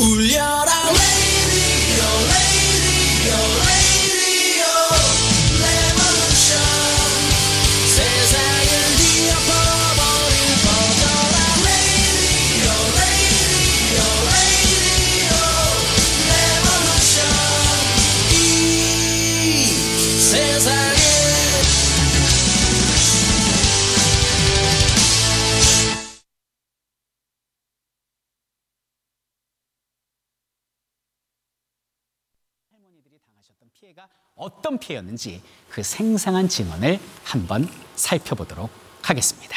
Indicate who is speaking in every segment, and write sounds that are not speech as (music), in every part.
Speaker 1: 울
Speaker 2: 피해가 어떤 피해였는지 그 생생한 증언을 한번 살펴보도록 하겠습니다.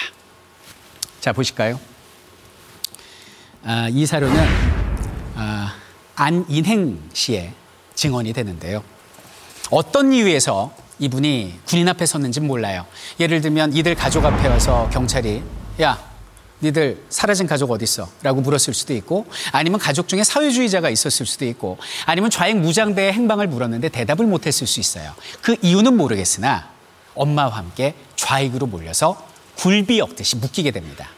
Speaker 2: 자 보실까요? 아, 이 사료는 아, 안인행 씨의 증언이 되는데요. 어떤 이유에서 이분이 군인 앞에 섰는지 몰라요. 예를 들면 이들 가족 앞에 와서 경찰이 야 니들 사라진 가족 어디 있어? 라고 물었을 수도 있고 아니면 가족 중에 사회주의자가 있었을 수도 있고 아니면 좌익 무장대의 행방을 물었는데 대답을 못했을 수 있어요. 그 이유는 모르겠으나 엄마와 함께 좌익으로 몰려서 굴비 엮듯이 묶이게 됩니다.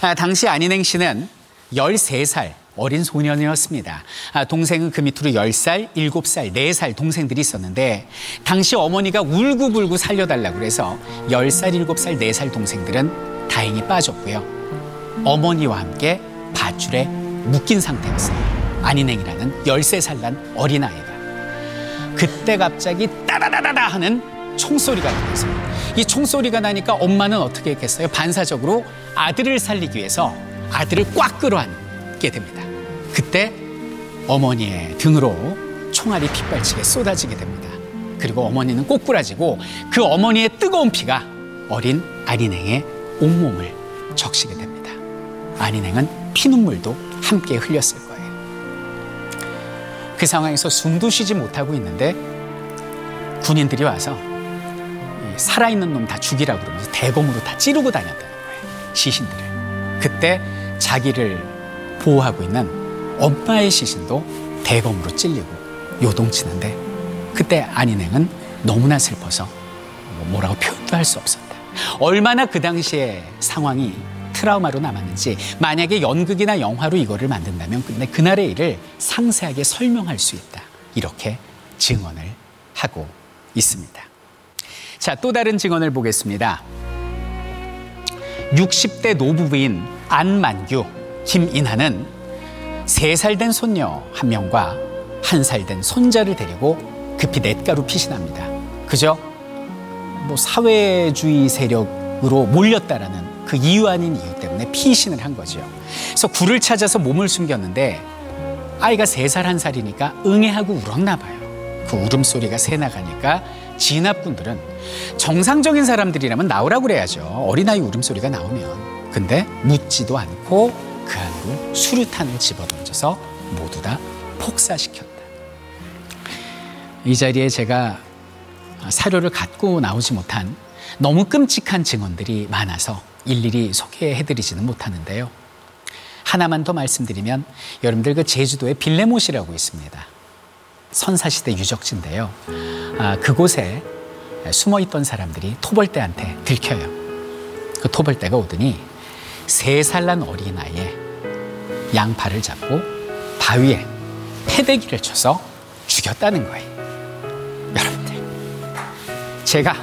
Speaker 2: 아, 당시 안인행 씨는 13살 어린 소년이었습니다. 아, 동생은 그 밑으로 10살, 7살, 4살 동생들이 있었는데 당시 어머니가 울고불고 살려달라고 그래서 10살, 7살, 4살 동생들은 다행히 빠졌고요. 어머니와 함께 밧줄에 묶인 상태였어요. 안인행이라는 13살 난 어린아이가. 그때 갑자기 따다다다다 하는 총소리가 나면서 이 총소리가 나니까 엄마는 어떻게 했겠어요? 반사적으로 아들을 살리기 위해서 아들을 꽉 끌어안게 됩니다. 그때 어머니의 등으로 총알이 핏발치게 쏟아지게 됩니다. 그리고 어머니는 꼬꾸라지고 그 어머니의 뜨거운 피가 어린 안인행의 온몸을 적시게 됩니다. 안인행은 피눈물도 함께 흘렸을 거예요. 그 상황에서 숨도 쉬지 못하고 있는데 군인들이 와서 이 살아있는 놈 다 죽이라고 그러면서 대검으로 다 찌르고 다녔다는 거예요. 시신들을. 그때 자기를 보호하고 있는 엄마의 시신도 대검으로 찔리고 요동치는데 그때 안인행은 너무나 슬퍼서 뭐 뭐라고 표현도 할 수 없었다. 얼마나 그 당시의 상황이 트라우마로 남았는지 만약에 연극이나 영화로 이거를 만든다면 근데 그날의 일을 상세하게 설명할 수 있다. 이렇게 증언을 하고 있습니다. 자, 또 다른 증언을 보겠습니다. 60대 노부부인 안만규, 김인하는 3살 된 손녀 한 명과 1살 된 손자를 데리고 급히 냇가로 피신합니다. 그죠? 뭐 사회주의 세력으로 몰렸다라는 그 이유 아닌 이유 때문에 피신을 한 거죠. 그래서 굴을 찾아서 몸을 숨겼는데 아이가 세 살 한 살이니까 응애하고 울었나 봐요. 그 울음소리가 새 나가니까 진압군들은 정상적인 사람들이라면 나오라고 그래야죠. 어린아이 울음소리가 나오면. 근데 묻지도 않고 그 안으로 수류탄을 집어던져서 모두 다 폭사시켰다. 이 자리에 제가 사료를 갖고 나오지 못한 너무 끔찍한 증언들이 많아서 일일이 소개해드리지는 못하는데요. 하나만 더 말씀드리면 여러분들 그 제주도에 빌레못이라고 있습니다. 선사시대 유적지인데요. 아, 그곳에 숨어 있던 사람들이 토벌대한테 들켜요. 그 토벌대가 오더니 세 살 난 어린아이의 양팔을 잡고 바위에 패대기를 쳐서 죽였다는 거예요. 여러분들, 제가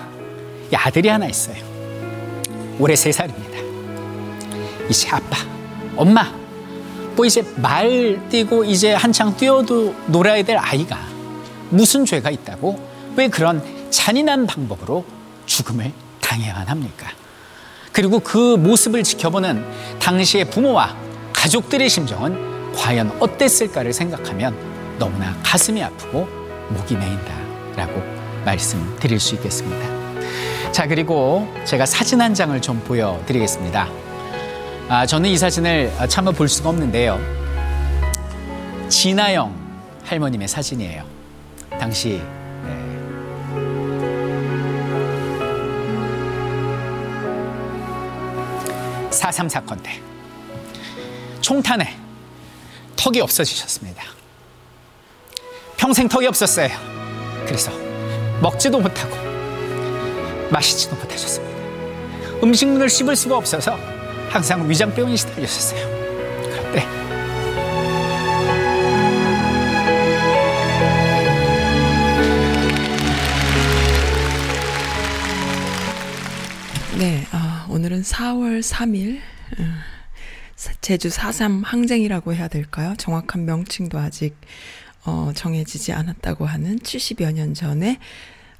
Speaker 2: 이 아들이 하나 있어요. 올해 세 살입니다. 이제 아빠, 엄마, 뭐 이제 말 뛰고 이제 한창 뛰어도 놀아야 될 아이가 무슨 죄가 있다고 왜 그런 잔인한 방법으로 죽음을 당해야만 합니까? 그리고 그 모습을 지켜보는 당시의 부모와 가족들의 심정은 과연 어땠을까를 생각하면 너무나 가슴이 아프고 목이 메인다라고 말씀드릴 수 있겠습니다. 자, 그리고 제가 사진 한 장을 좀 보여드리겠습니다. 아, 저는 이 사진을 차마 볼 수가 없는데요. 진아영 할머님의 사진이에요. 당시 네. 사삼 사건 때 총탄에 턱이 없어지셨습니다. 평생 턱이 없었어요. 그래서 먹지도 못하고 마시지도 못하셨습니다. 음식물을 씹을 수가 없어서 항상 위장병이 시달렸었어요. 그런데 네, 아, 오늘은
Speaker 3: 4월 3일 어, 제주 4.3 항쟁이라고 해야 될까요? 정확한 명칭도 아직 어, 정해지지 않았다고 하는 70여 년 전에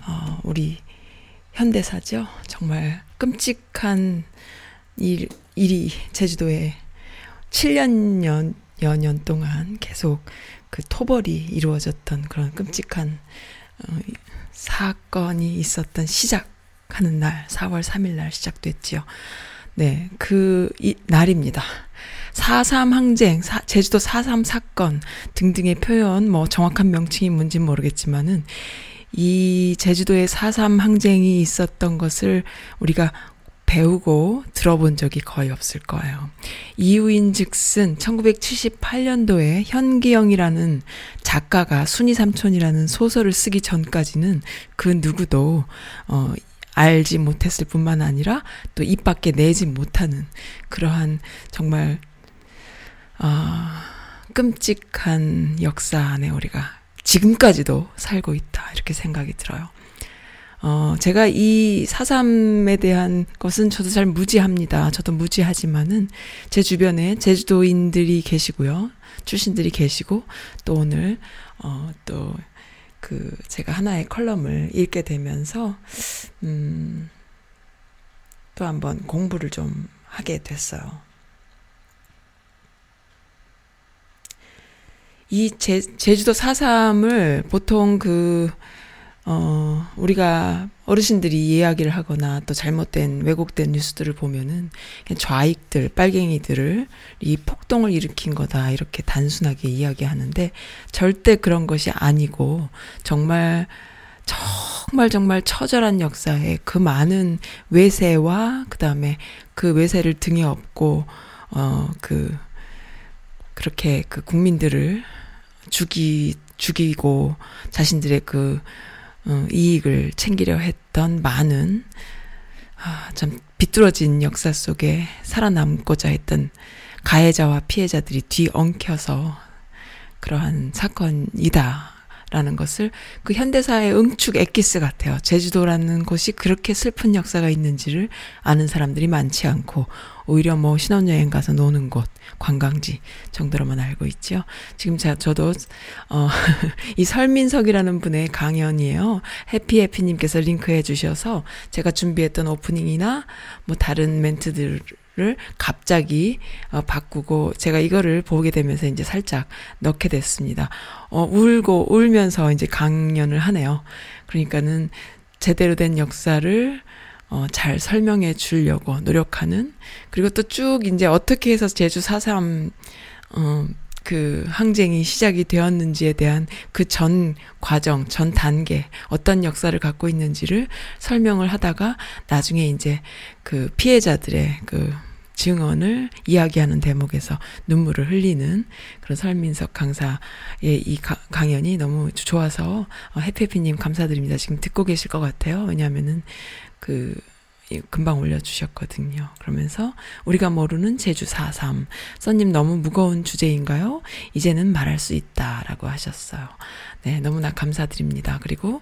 Speaker 3: 어, 우리 현대사죠. 정말 끔찍한 일, 일이 제주도에 7년 여년 동안 계속 그 토벌이 이루어졌던 그런 끔찍한 어, 사건이 있었던 시작하는 날, 4월 3일 날 시작됐지요. 네, 그 이, 날입니다. 4.3 항쟁, 사, 제주도 4.3 사건 등등의 표현, 뭐 정확한 명칭이 뭔지는 모르겠지만은 이 제주도에 4.3 항쟁이 있었던 것을 우리가 배우고 들어본 적이 거의 없을 거예요. 이유인 즉슨 1978년도에 현기영이라는 작가가 순이 삼촌이라는 소설을 쓰기 전까지는 그 누구도 어 알지 못했을 뿐만 아니라 또 입 밖에 내지 못하는 그러한 정말 아 어, 끔찍한 역사 안에 우리가 지금까지도 살고 있다 이렇게 생각이 들어요. 어, 제가 이 사삼에 대한 것은 저도 잘 무지합니다. 저도 무지하지만은 제 주변에 제주도인들이 계시고요. 출신들이 계시고 또 오늘 어, 또 그 제가 하나의 컬럼을 읽게 되면서 음, 또 한번 공부를 좀 하게 됐어요. 이 제, 제주도 사삼을 보통 그 어, 우리가 어르신들이 이야기를 하거나 또 잘못된 왜곡된 뉴스들을 보면은 좌익들, 빨갱이들을 이 폭동을 일으킨 거다 이렇게 단순하게 이야기하는데 절대 그런 것이 아니고 정말 정말 정말 처절한 역사에 그 많은 외세와 그다음에 그 외세를 등에 업고 어 그 그렇게 그 국민들을 죽이 죽이고 자신들의 그 어, 이익을 챙기려 했던 많은 아, 참 비뚤어진 역사 속에 살아남고자 했던 가해자와 피해자들이 뒤엉켜서 그러한 사건이다. 라는 것을 그 현대사의 응축 엑기스 같아요. 제주도라는 곳이 그렇게 슬픈 역사가 있는지를 아는 사람들이 많지 않고 오히려 뭐 신혼여행 가서 노는 곳, 관광지 정도로만 알고 있죠. 지금 제가 저도 어, (laughs) 이 설민석이라는 분의 강연이에요. 해피해피님께서 링크해 주셔서 제가 준비했던 오프닝이나 뭐 다른 멘트들 를 갑자기 어, 바꾸고 제가 이거를 보게 되면서 이제 살짝 넣게 됐습니다. 어, 울고 울면서 이제 강연을 하네요. 그러니까는 제대로 된 역사를 어, 잘 설명해 주려고 노력하는 그리고 또 쭉 이제 어떻게 해서 제주 4.3 어, 그 항쟁이 시작이 되었는지에 대한 그 전 과정, 전 단계, 어떤 역사를 갖고 있는지를 설명을 하다가 나중에 이제 그 피해자들의 그 증언을 이야기하는 대목에서 눈물을 흘리는 그런 설민석 강사의 이 가, 강연이 너무 좋아서 어, 해피해피님 감사드립니다. 지금 듣고 계실 것 같아요. 왜냐하면은 그 금방 올려주셨거든요. 그러면서 우리가 모르는 제주 4.3 써님 너무 무거운 주제인가요? 이제는 말할 수 있다 라고 하셨어요. 네, 너무나 감사드립니다. 그리고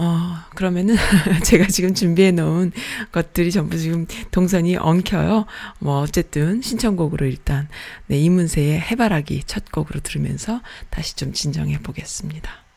Speaker 3: 어, 그러면은 (laughs) 제가 지금 준비해 놓은 것들이 전부 지금 동선이 엉켜요. 뭐, 어쨌든 신청곡으로 일단, 네, 이문세의 해바라기 첫 곡으로 들으면서 다시 좀 진정해 보겠습니다.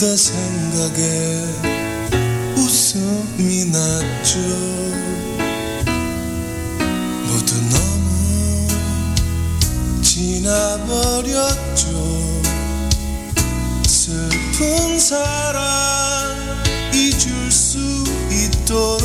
Speaker 4: 그대 생각에 웃음이 났죠. 모두 너무 지나버렸죠. 슬픈 사랑 잊을 수 있도록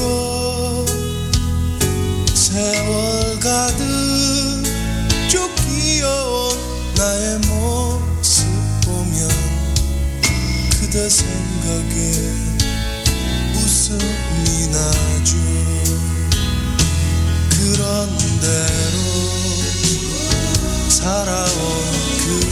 Speaker 4: 살아온 그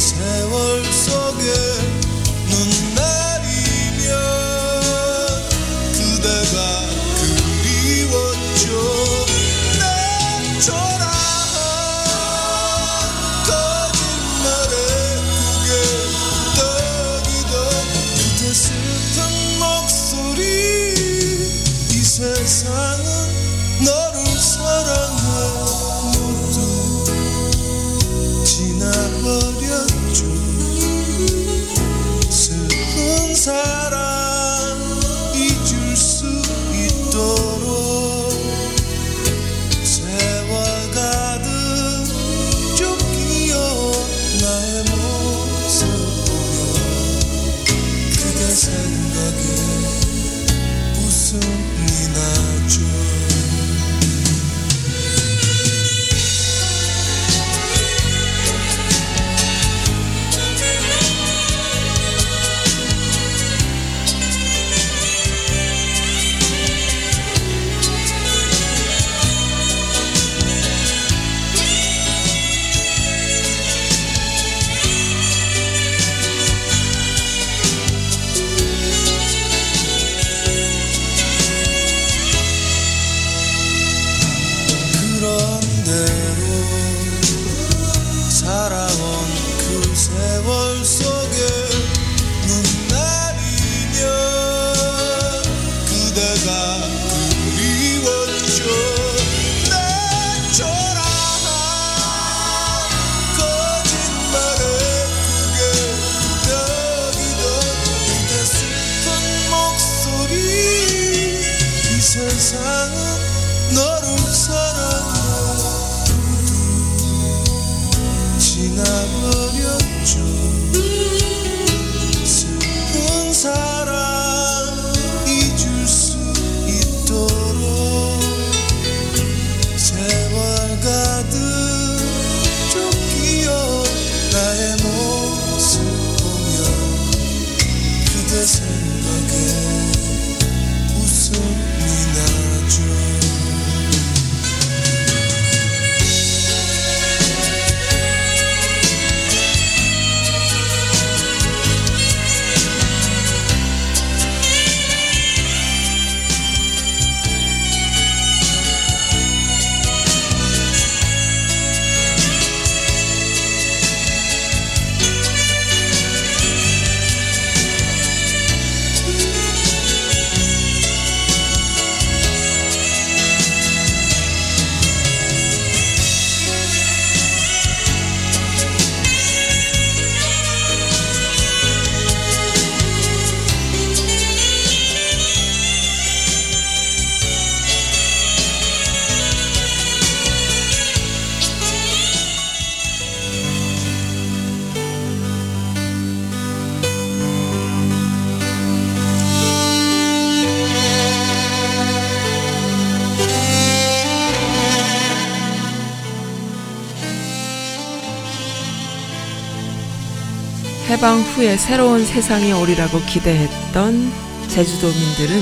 Speaker 3: 해방 후에 새로운 세상이 오리라고 기대했던 제주도민들은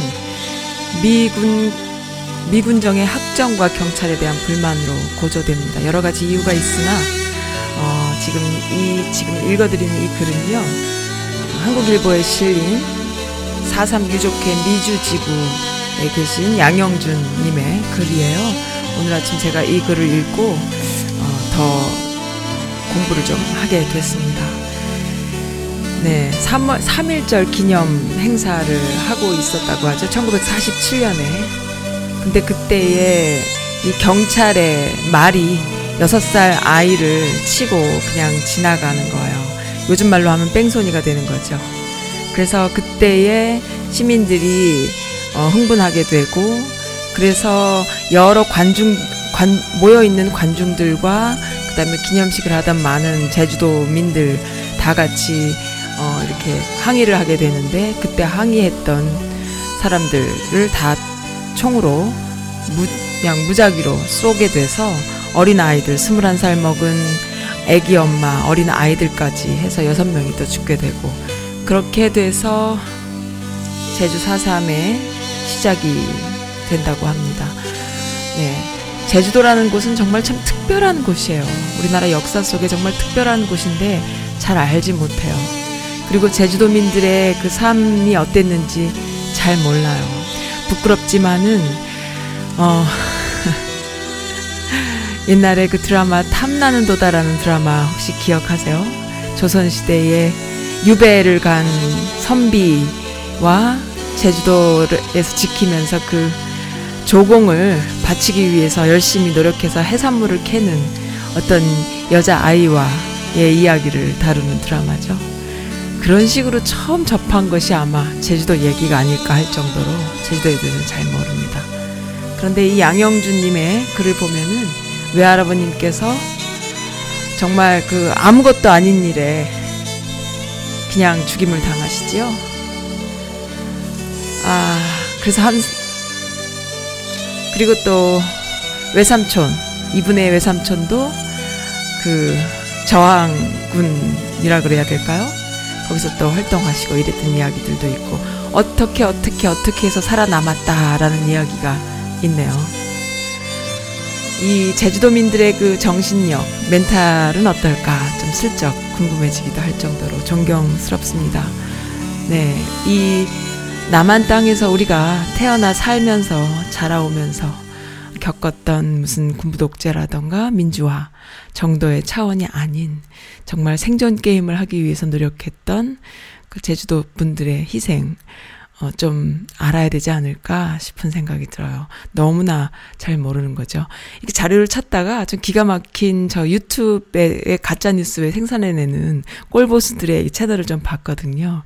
Speaker 3: 미군 미군정의 학정과 경찰에 대한 불만으로 고조됩니다. 여러 가지 이유가 있으나 어, 지금 이 지금 읽어드리는 이 글은요 한국일보에 실린 4.3 유족회 미주지구에 계신 양영준님의 글이에요. 오늘 아침 제가 이 글을 읽고 어, 더 공부를 좀 하게 됐습니다. 네, 3월 3.1절 기념 행사를 하고 있었다고 하죠. 1947년에. 근데 그때에 이 경찰의 말이 6살 아이를 치고 그냥 지나가는 거예요. 요즘 말로 하면 뺑소니가 되는 거죠. 그래서 그때에 시민들이 어, 흥분하게 되고 그래서 여러 관중 관, 모여 있는 관중들과 그다음에 기념식을 하던 많은 제주도민들 다 같이 어, 이렇게 항의를 하게 되는데 그때 항의했던 사람들을 다 총으로 무, 그냥 무작위로 쏘게 돼서 어린 아이들 21살 먹은 아기 엄마 어린 아이들까지 해서 여섯 명이 또 죽게 되고 그렇게 돼서 제주 4.3의 시작이 된다고 합니다. 네. 제주도라는 곳은 정말 참 특별한 곳이에요. 우리나라 역사 속에 정말 특별한 곳인데 잘 알지 못해요. 그리고 제주도민들의 그 삶이 어땠는지 잘 몰라요. 부끄럽지만은, 어, (laughs) 옛날에 그 드라마 탐나는 도다라는 드라마 혹시 기억하세요? 조선 시대에 유배를 간 선비와 제주도에서 지키면서 그 조공을 바치기 위해서 열심히 노력해서 해산물을 캐는 어떤 여자 아이와의 이야기를 다루는 드라마죠. 그런 식으로 처음 접한 것이 아마 제주도 얘기가 아닐까 할 정도로 제주도에 대해서는 잘 모릅니다. 그런데 이 양영준님의 글을 보면은 외할아버님께서 정말 그 아무것도 아닌 일에 그냥 죽임을 당하시지요. 아, 그래서 한, 그리고 또 외삼촌, 이분의 외삼촌도 그 저항군이라 그래야 될까요? 거기서 또 활동하시고 이랬던 이야기들도 있고, 어떻게, 어떻게, 어떻게 해서 살아남았다라는 이야기가 있네요. 이 제주도민들의 그 정신력, 멘탈은 어떨까 좀 슬쩍 궁금해지기도 할 정도로 존경스럽습니다. 네, 이 남한 땅에서 우리가 태어나 살면서 자라오면서 겪었던 무슨 군부 독재라던가 민주화 정도의 차원이 아닌 정말 생존 게임을 하기 위해서 노력했던 그 제주도 분들의 희생 어, 좀 알아야 되지 않을까 싶은 생각이 들어요. 너무나 잘 모르는 거죠. 이렇게 자료를 찾다가 좀 기가 막힌 저 유튜브의 가짜뉴스에 생산해내는 꼴보스들의 채널을 좀 봤거든요.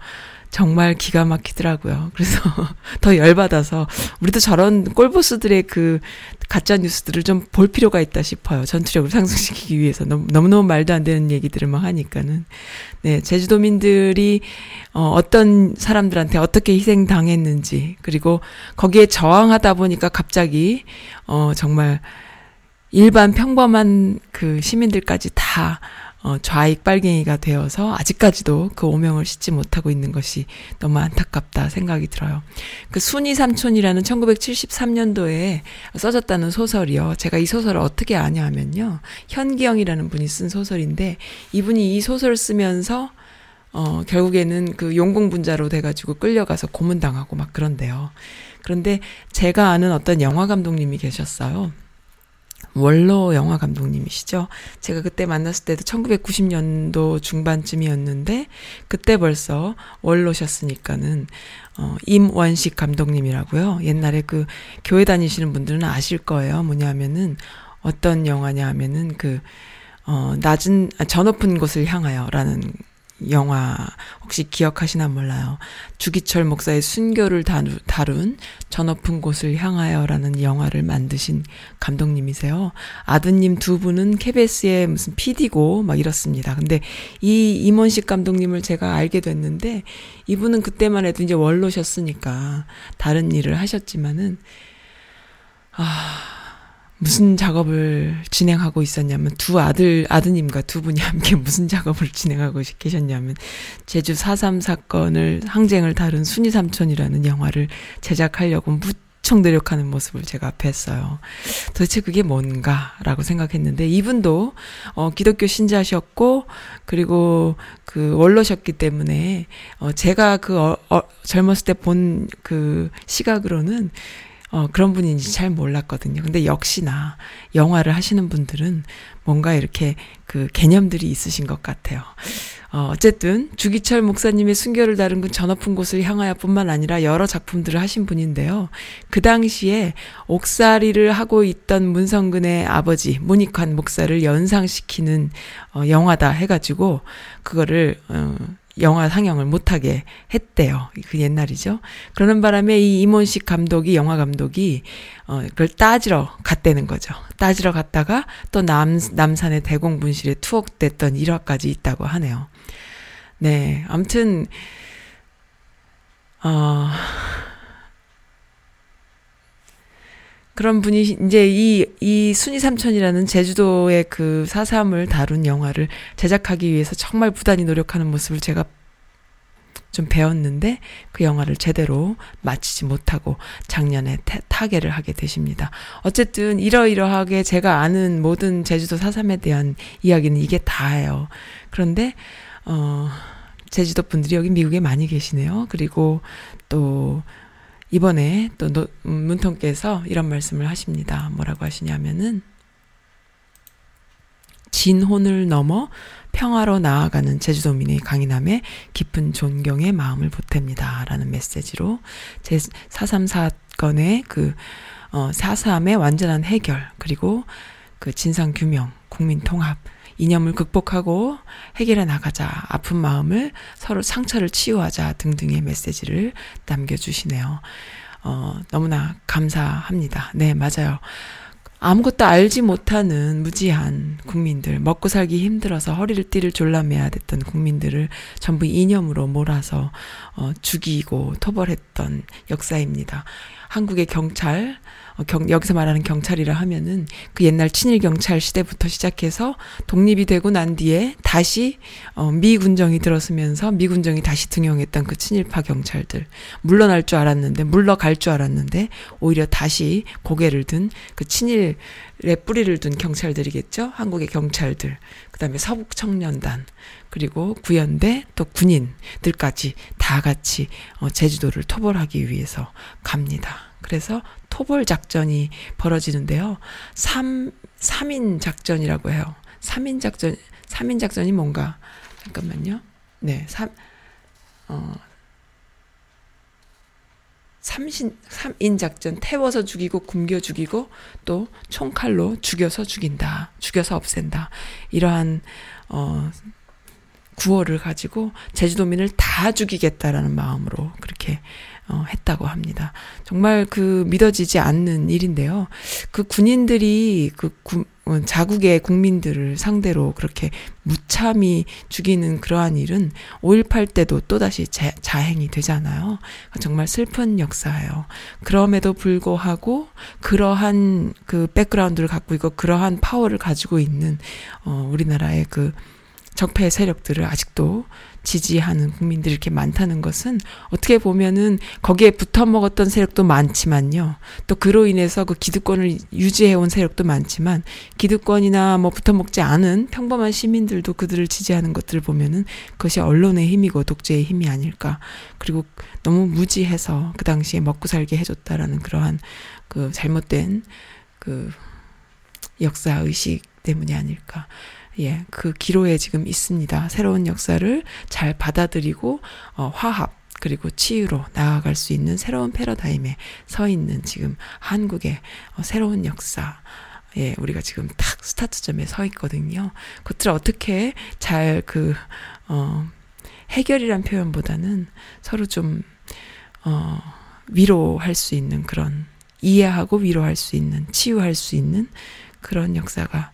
Speaker 3: 정말 기가 막히더라고요. 그래서 (laughs) 더 열받아서 우리도 저런 꼴보스들의 그 가짜 뉴스들을 좀 볼 필요가 있다 싶어요. 전투력을 상승시키기 위해서 너무 너무 말도 안 되는 얘기들을 막 하니까는 네 제주도민들이 어, 어떤 사람들한테 어떻게 희생 당했는지 그리고 거기에 저항하다 보니까 갑자기 어 정말 일반 평범한 그 시민들까지 다 어, 좌익 빨갱이가 되어서 아직까지도 그 오명을 씻지 못하고 있는 것이 너무 안타깝다 생각이 들어요. 그 순이 삼촌이라는 1973년도에 써졌다는 소설이요. 제가 이 소설을 어떻게 아냐 하면요. 현기영이라는 분이 쓴 소설인데 이분이 이 소설을 쓰면서 어, 결국에는 그 용공분자로 돼가지고 끌려가서 고문당하고 막 그런데요. 그런데 제가 아는 어떤 영화 감독님이 계셨어요. 원로 영화 감독님이시죠. 제가 그때 만났을 때도 1990년도 중반쯤이었는데 그때 벌써 원로셨으니까는 어 임원식 감독님이라고요. 옛날에 그 교회 다니시는 분들은 아실 거예요. 뭐냐면은 어떤 영화냐 하면은 그 어 낮은 아, 저 높은 곳을 향하여라는 영화 혹시 기억하시나 몰라요. 주기철 목사의 순교를 다룬 저 높은 곳을 향하여라는 영화를 만드신 감독님이세요. 아드님 두 분은 KBS의 무슨 PD고 막 이렇습니다. 근데 이 임원식 감독님을 제가 알게 됐는데 이분은 그때만 해도 이제 원로셨으니까 다른 일을 하셨지만은 아 무슨 작업을 진행하고 있었냐면 두 아들 아드님과 두 분이 함께 (laughs) 무슨 작업을 진행하고 계셨냐면 제주 4.3 사건을 항쟁을 다룬 순이 삼촌이라는 영화를 제작하려고 무척 노력하는 모습을 제가 앞에 했어요. 도대체 그게 뭔가라고 생각했는데 이분도 어 기독교 신자셨고 그리고 그 원로셨기 때문에 어 제가 그 어, 어, 젊었을 때 본 그 시각으로는 어, 그런 분인지 잘 몰랐거든요. 근데 역시나 영화를 하시는 분들은 뭔가 이렇게 그 개념들이 있으신 것 같아요. 어, 어쨌든 주기철 목사님의 순교를 다룬 그저 높은 곳을 향하여 뿐만 아니라 여러 작품들을 하신 분인데요. 그 당시에 옥살이를 하고 있던 문성근의 아버지 문익환 목사를 연상시키는 어, 영화다 해가지고 그거를 어, 영화 상영을 못하게 했대요. 그 옛날이죠. 그러는 바람에 이 이몬식 감독이, 영화 감독이, 어, 그걸 따지러 갔다는 거죠. 따지러 갔다가 또 남, 남산의 대공분실에 투옥됐던 일화까지 있다고 하네요. 네, 아무튼 어 그런 분이 이제 이, 이 순이 삼촌이라는 제주도의 그 사삼을 다룬 영화를 제작하기 위해서 정말 부단히 노력하는 모습을 제가 좀 배웠는데 그 영화를 제대로 마치지 못하고 작년에 타, 타계를 하게 되십니다. 어쨌든 이러이러하게 제가 아는 모든 제주도 사삼에 대한 이야기는 이게 다예요. 그런데 어 제주도 분들이 여기 미국에 많이 계시네요. 그리고 또 이번에 또 노, 문통께서 이런 말씀을 하십니다. 뭐라고 하시냐면은 진혼을 넘어 평화로 나아가는 제주도민의 강인함에 깊은 존경의 마음을 보탭니다. 라는 메시지로 제4.3 사건의 그, 어, 4.3의 완전한 해결, 그리고 그 진상규명, 국민 통합, 이념을 극복하고 해결해 나가자, 아픈 마음을 서로 상처를 치유하자 등등의 메시지를 남겨주시네요. 어, 너무나 감사합니다. 네, 맞아요. 아무것도 알지 못하는 무지한 국민들, 먹고 살기 힘들어서 허리를 띠를 졸라매야 됐던 국민들을 전부 이념으로 몰아서 어, 죽이고 토벌했던 역사입니다. 한국의 경찰, 어, 경, 여기서 말하는 경찰이라 하면은 그 옛날 친일 경찰 시대부터 시작해서 독립이 되고 난 뒤에 다시 어, 미 군정이 들어서면서 미 군정이 다시 등용했던 그 친일파 경찰들. 물러날 줄 알았는데 물러갈 줄 알았는데 오히려 다시 고개를 든 그 친일 의 뿌리를 둔 경찰들이겠죠. 한국의 경찰들, 그 다음에 서북 청년단, 그리고 구연대 또 군인들까지 다 같이 어, 제주도를 토벌하기 위해서 갑니다. 그래서 토벌 작전이 벌어지는데요. 3, 3인 작전이라고 해요. 3인 작전, 3인 작전이 뭔가, 잠깐만요. 네, 3, 어, 3신, 3인 작전, 태워서 죽이고, 굶겨 죽이고, 또 총칼로 죽여서 죽인다. 죽여서 없앤다. 이러한, 어, 구호를 가지고 제주도민을 다 죽이겠다라는 마음으로 그렇게 어, 했다고 합니다. 정말 그 믿어지지 않는 일인데요. 그 군인들이 그 구, 어, 자국의 국민들을 상대로 그렇게 무참히 죽이는 그러한 일은 5.18 때도 또다시 자, 자행이 되잖아요. 정말 슬픈 역사예요. 그럼에도 불구하고 그러한 그 백그라운드를 갖고 있고 그러한 파워를 가지고 있는 어, 우리나라의 그 적폐 세력들을 아직도 지지하는 국민들이 이렇게 많다는 것은 어떻게 보면은 거기에 붙어 먹었던 세력도 많지만요. 또 그로 인해서 그 기득권을 유지해온 세력도 많지만 기득권이나 뭐 붙어 먹지 않은 평범한 시민들도 그들을 지지하는 것들을 보면은 그것이 언론의 힘이고 독재의 힘이 아닐까. 그리고 너무 무지해서 그 당시에 먹고 살게 해줬다라는 그러한 그 잘못된 그 역사 의식 때문이 아닐까. 예, 그 기로에 지금 있습니다. 새로운 역사를 잘 받아들이고 어, 화합 그리고 치유로 나아갈 수 있는 새로운 패러다임에 서 있는 지금 한국의 어, 새로운 역사. 예, 우리가 지금 탁 스타트점에 서 있거든요. 그것들을 어떻게 잘 그, 어, 해결이란 표현보다는 서로 좀, 어, 위로할 수 있는 그런, 이해하고 위로할 수 있는, 치유할 수 있는 그런 역사가,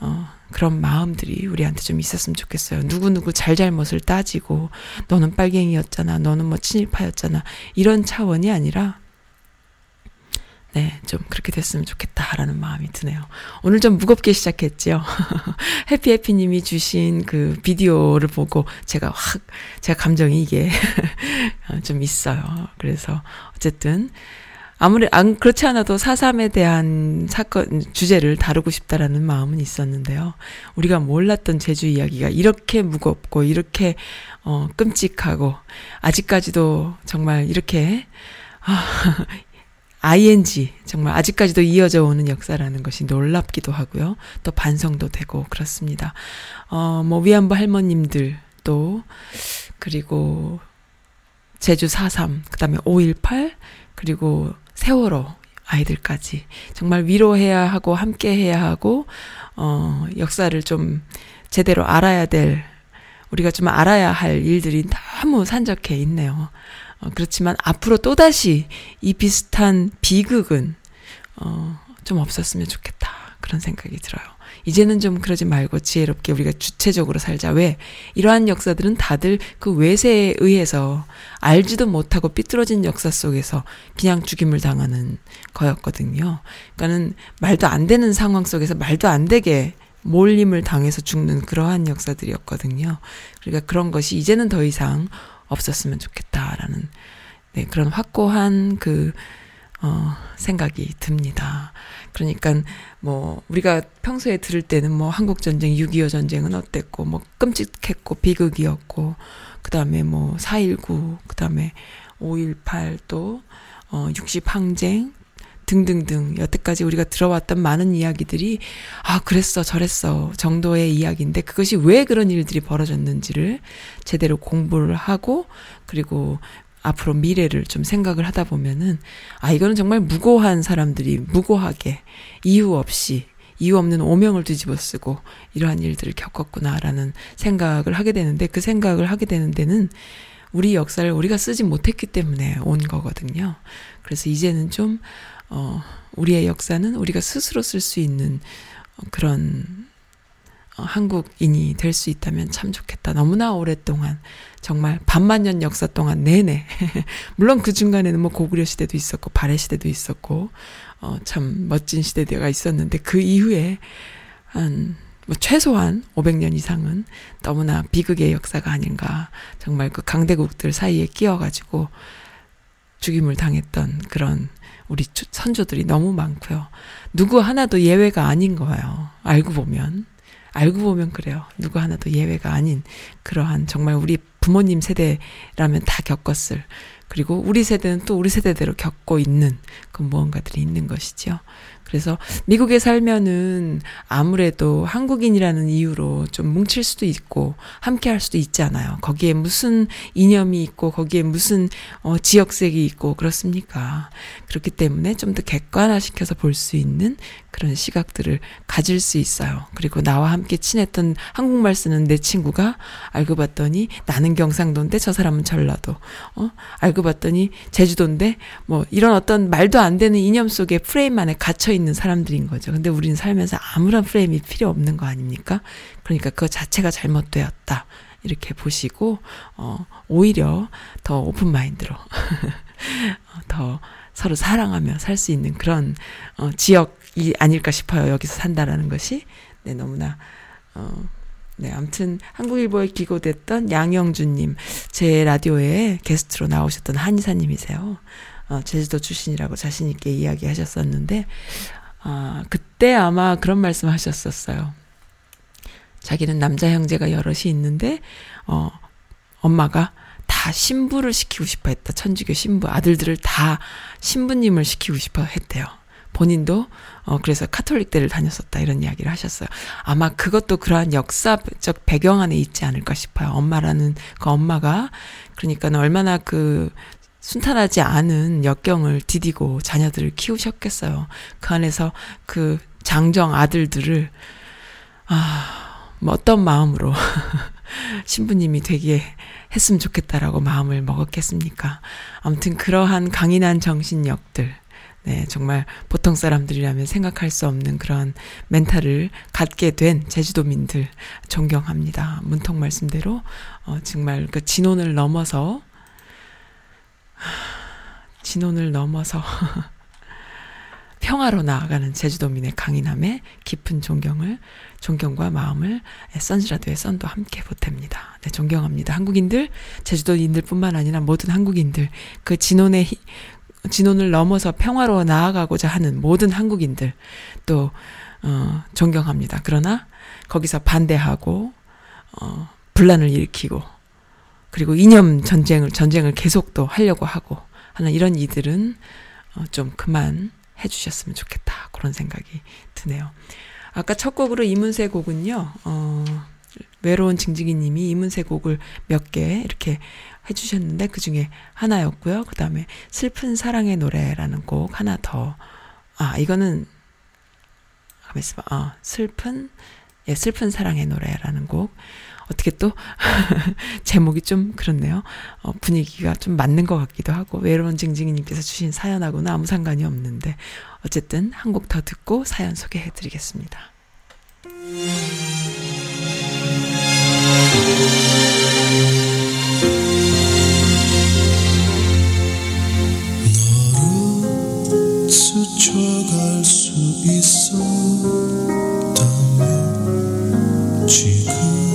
Speaker 3: 어, 그런 마음들이 우리한테 좀 있었으면 좋겠어요. 누구누구 잘잘못을 따지고, 너는 빨갱이였잖아, 너는 뭐 친일파였잖아, 이런 차원이 아니라, 네, 좀 그렇게 됐으면 좋겠다라는 마음이 드네요. 오늘 좀 무겁게 시작했죠. (laughs) 해피해피님이 주신 그 비디오를 보고 제가 확, 제가 감정이 이게 (laughs) 좀 있어요. 그래서 어쨌든, 아무리 안 그렇지 않아도 사삼에 대한 사건 주제를 다루고 싶다라는 마음은 있었는데요. 우리가 몰랐던 제주 이야기가 이렇게 무겁고 이렇게 어 끔찍하고 아직까지도 정말 이렇게 아 (laughs) ing 정말 아직까지도 이어져 오는 역사라는 것이 놀랍기도 하고요. 또 반성도 되고 그렇습니다. 어뭐 위안부 할머님들 또 그리고 제주 4.3 그 다음에 5.18 그리고 세월호 아이들까지 정말 위로해야 하고 함께 해야 하고 어 역사를 좀 제대로 알아야 될 우리가 좀 알아야 할 일들이 너무 산적해 있네요. 어, 그렇지만 앞으로 또다시 이 비슷한 비극은 어, 좀 없었으면 좋겠다. 그런 생각이 들어요. 이제는 좀 그러지 말고 지혜롭게 우리가 주체적으로 살자. 왜? 이러한 역사들은 다들 그 외세에 의해서 알지도 못하고 삐뚤어진 역사 속에서 그냥 죽임을 당하는 거였거든요. 그러니까는 말도 안 되는 상황 속에서 말도 안 되게 몰림을 당해서 죽는 그러한 역사들이었거든요. 그러니까 그런 것이 이제는 더 이상 없었으면 좋겠다라는 네, 그런 확고한 그 어, 생각이 듭니다. 그러니까 뭐 우리가 평소에 들을 때는 뭐 한국 전쟁, 6.25 전쟁은 어땠고 뭐 끔찍했고 비극이었고 그다음에 뭐 4.19, 그다음에 5.18또 어, 60 항쟁 등등등 여태까지 우리가 들어왔던 많은 이야기들이 아 그랬어 저랬어 정도의 이야기인데 그것이 왜 그런 일들이 벌어졌는지를 제대로 공부를 하고 그리고 앞으로 미래를 좀 생각을 하다 보면은 아 이거는 정말 무고한 사람들이 무고하게 이유 없이 이유 없는 오명을 뒤집어 쓰고 이러한 일들을 겪었구나라는 생각을 하게 되는데 그 생각을 하게 되는 데는 우리 역사를 우리가 쓰지 못했기 때문에 온 거거든요. 그래서 이제는 좀 어, 우리의 역사는 우리가 스스로 쓸 수 있는 어, 그런 어, 한국인이 될 수 있다면 참 좋겠다. 너무나 오랫동안 정말 반만 년 역사 동안 내내 (laughs) 물론 그 중간에는 뭐 고구려 시대도 있었고 발해 시대도 있었고 어, 참 멋진 시대가 있었는데 그 이후에 한 뭐 최소한 500년 이상은 너무나 비극의 역사가 아닌가. 정말 그 강대국들 사이에 끼어가지고 죽임을 당했던 그런 우리 선조들이 너무 많고요. 누구 하나도 예외가 아닌 거예요. 알고 보면. 알고 보면 그래요. 누구 하나도 예외가 아닌 그러한 정말 우리 부모님 세대라면 다 겪었을 그리고 우리 세대는 또 우리 세대대로 겪고 있는 그 무언가들이 있는 것이죠. 그래서 미국에 살면은 아무래도 한국인이라는 이유로 좀 뭉칠 수도 있고 함께 할 수도 있잖아요. 거기에 무슨 이념이 있고 거기에 무슨 어 지역색이 있고 그렇습니까? 그렇기 때문에 좀 더 객관화시켜서 볼 수 있는 그런 시각들을 가질 수 있어요. 그리고 나와 함께 친했던 한국말 쓰는 내 친구가 알고 봤더니 나는 경상도인데 저 사람은 전라도. 어? 알고 봤더니 제주도인데 뭐 이런 어떤 말도 안 되는 이념 속에 프레임 안에 갇혀 있는 사람들인 거죠. 근데 우리는 살면서 아무런 프레임이 필요 없는 거 아닙니까? 그러니까 그 자체가 잘못되었다. 이렇게 보시고 어 오히려 더 open mind로 (laughs) 더 서로 사랑하며 살 수 있는 그런 어 지역이 아닐까 싶어요. 여기서 산다라는 것이 네 너무나 어 네, 아무튼 한국일보에 기고됐던 양영준님, 제 라디오에 게스트로 나오셨던 한의사님이세요. 어, 제주도 출신이라고 자신있게 이야기하셨었는데, 아, 그때 아마 그런 말씀 하셨었어요. 자기는 남자 형제가 여럿이 있는데, 어, 엄마가 다 신부를 시키고 싶어 했다. 천주교 신부. 아들들을 다 신부님을 시키고 싶어 했대요. 본인도 어 그래서 카톨릭대를 다녔었다 이런 이야기를 하셨어요. 아마 그것도 그러한 역사적 배경 안에 있지 않을까 싶어요. 엄마라는 그 엄마가 그러니까 얼마나 그 순탄하지 않은 역경을 디디고 자녀들을 키우셨겠어요. 그 안에서 그 장정 아들들을 아, 뭐 어떤 마음으로 (laughs) 신부님이 되게 했으면 좋겠다라고 마음을 먹었겠습니까? 아무튼 그러한 강인한 정신력들 네, 정말 보통 사람들이라면 생각할 수 없는 그런 멘탈을 갖게 된 제주도민들 존경합니다. 문통 말씀대로 어, 정말 그 진혼을 넘어서 진혼을 넘어서 (laughs) 평화로 나아가는 제주도민의 강인함에 깊은 존경을 존경과 마음을 선즈라도의 썬도 함께 보탭니다. 네, 존경합니다. 한국인들, 제주도인들뿐만 아니라 모든 한국인들 그 진혼의 진혼을 넘어서 평화로 나아가고자 하는 모든 한국인들 또 어, 존경합니다. 그러나 거기서 반대하고 어, 분란을 일으키고 그리고 이념 전쟁을 전쟁을 계속 또 하려고 하고 하는 이런 이들은 어, 좀 그만 해주셨으면 좋겠다 그런 생각이 드네요. 아까 첫 곡으로 이문세 곡은요. 어, 외로운 징징이님이 이문세 곡을 몇 개 이렇게 해주셨는데 그 중에 하나였고요. 그 다음에 슬픈 사랑의 노래라는 곡 하나 더. 아 이거는 가만 있어봐. 아 슬픈 예 슬픈 사랑의 노래라는 곡. 어떻게 또 (laughs) 제목이 좀 그렇네요. 어, 분위기가 좀 맞는 것 같기도 하고 외로운 징징이님께서 주신 사연하고는 아무 상관이 없는데 어쨌든 한 곡 더 듣고 사연 소개해드리겠습니다.
Speaker 4: 스쳐갈 수 있었다면 지금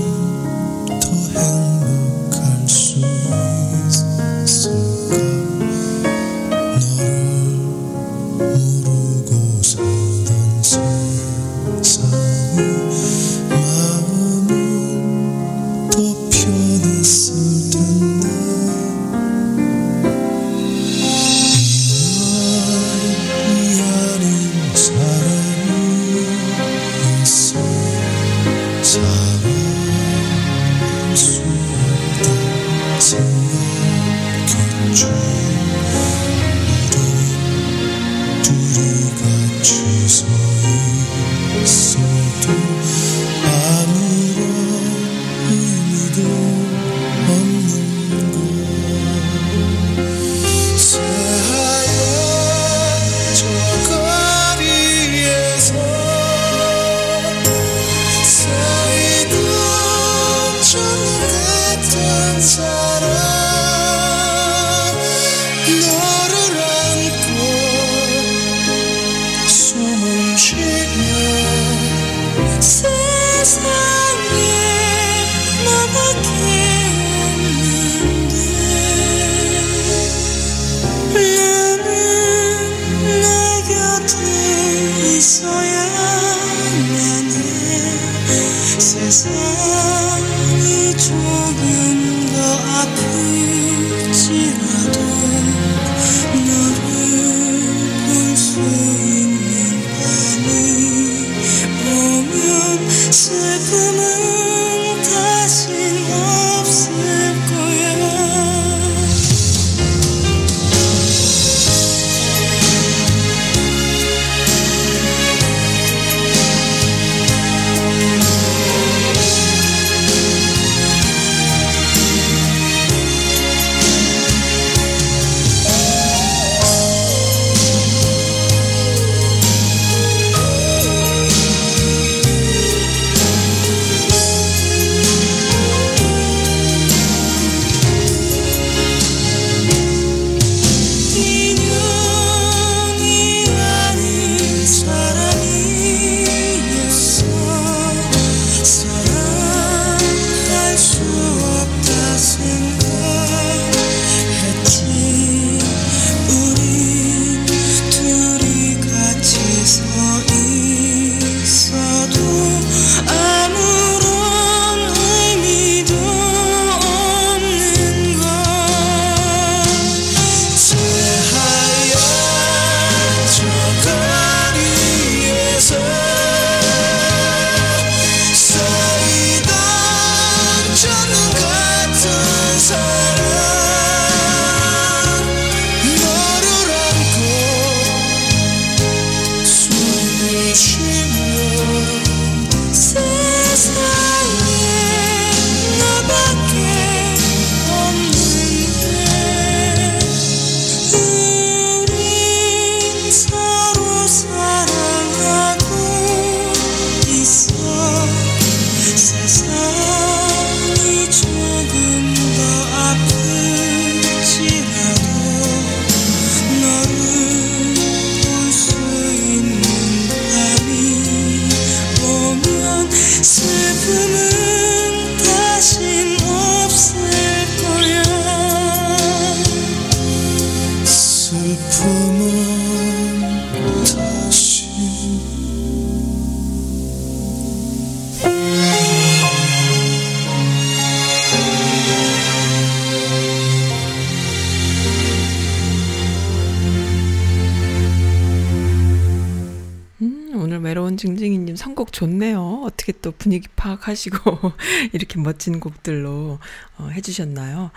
Speaker 3: 좋네요. 어떻게 또 분위기 파악하시고 (laughs) 이렇게 멋진 곡들로 어, 해주셨나요?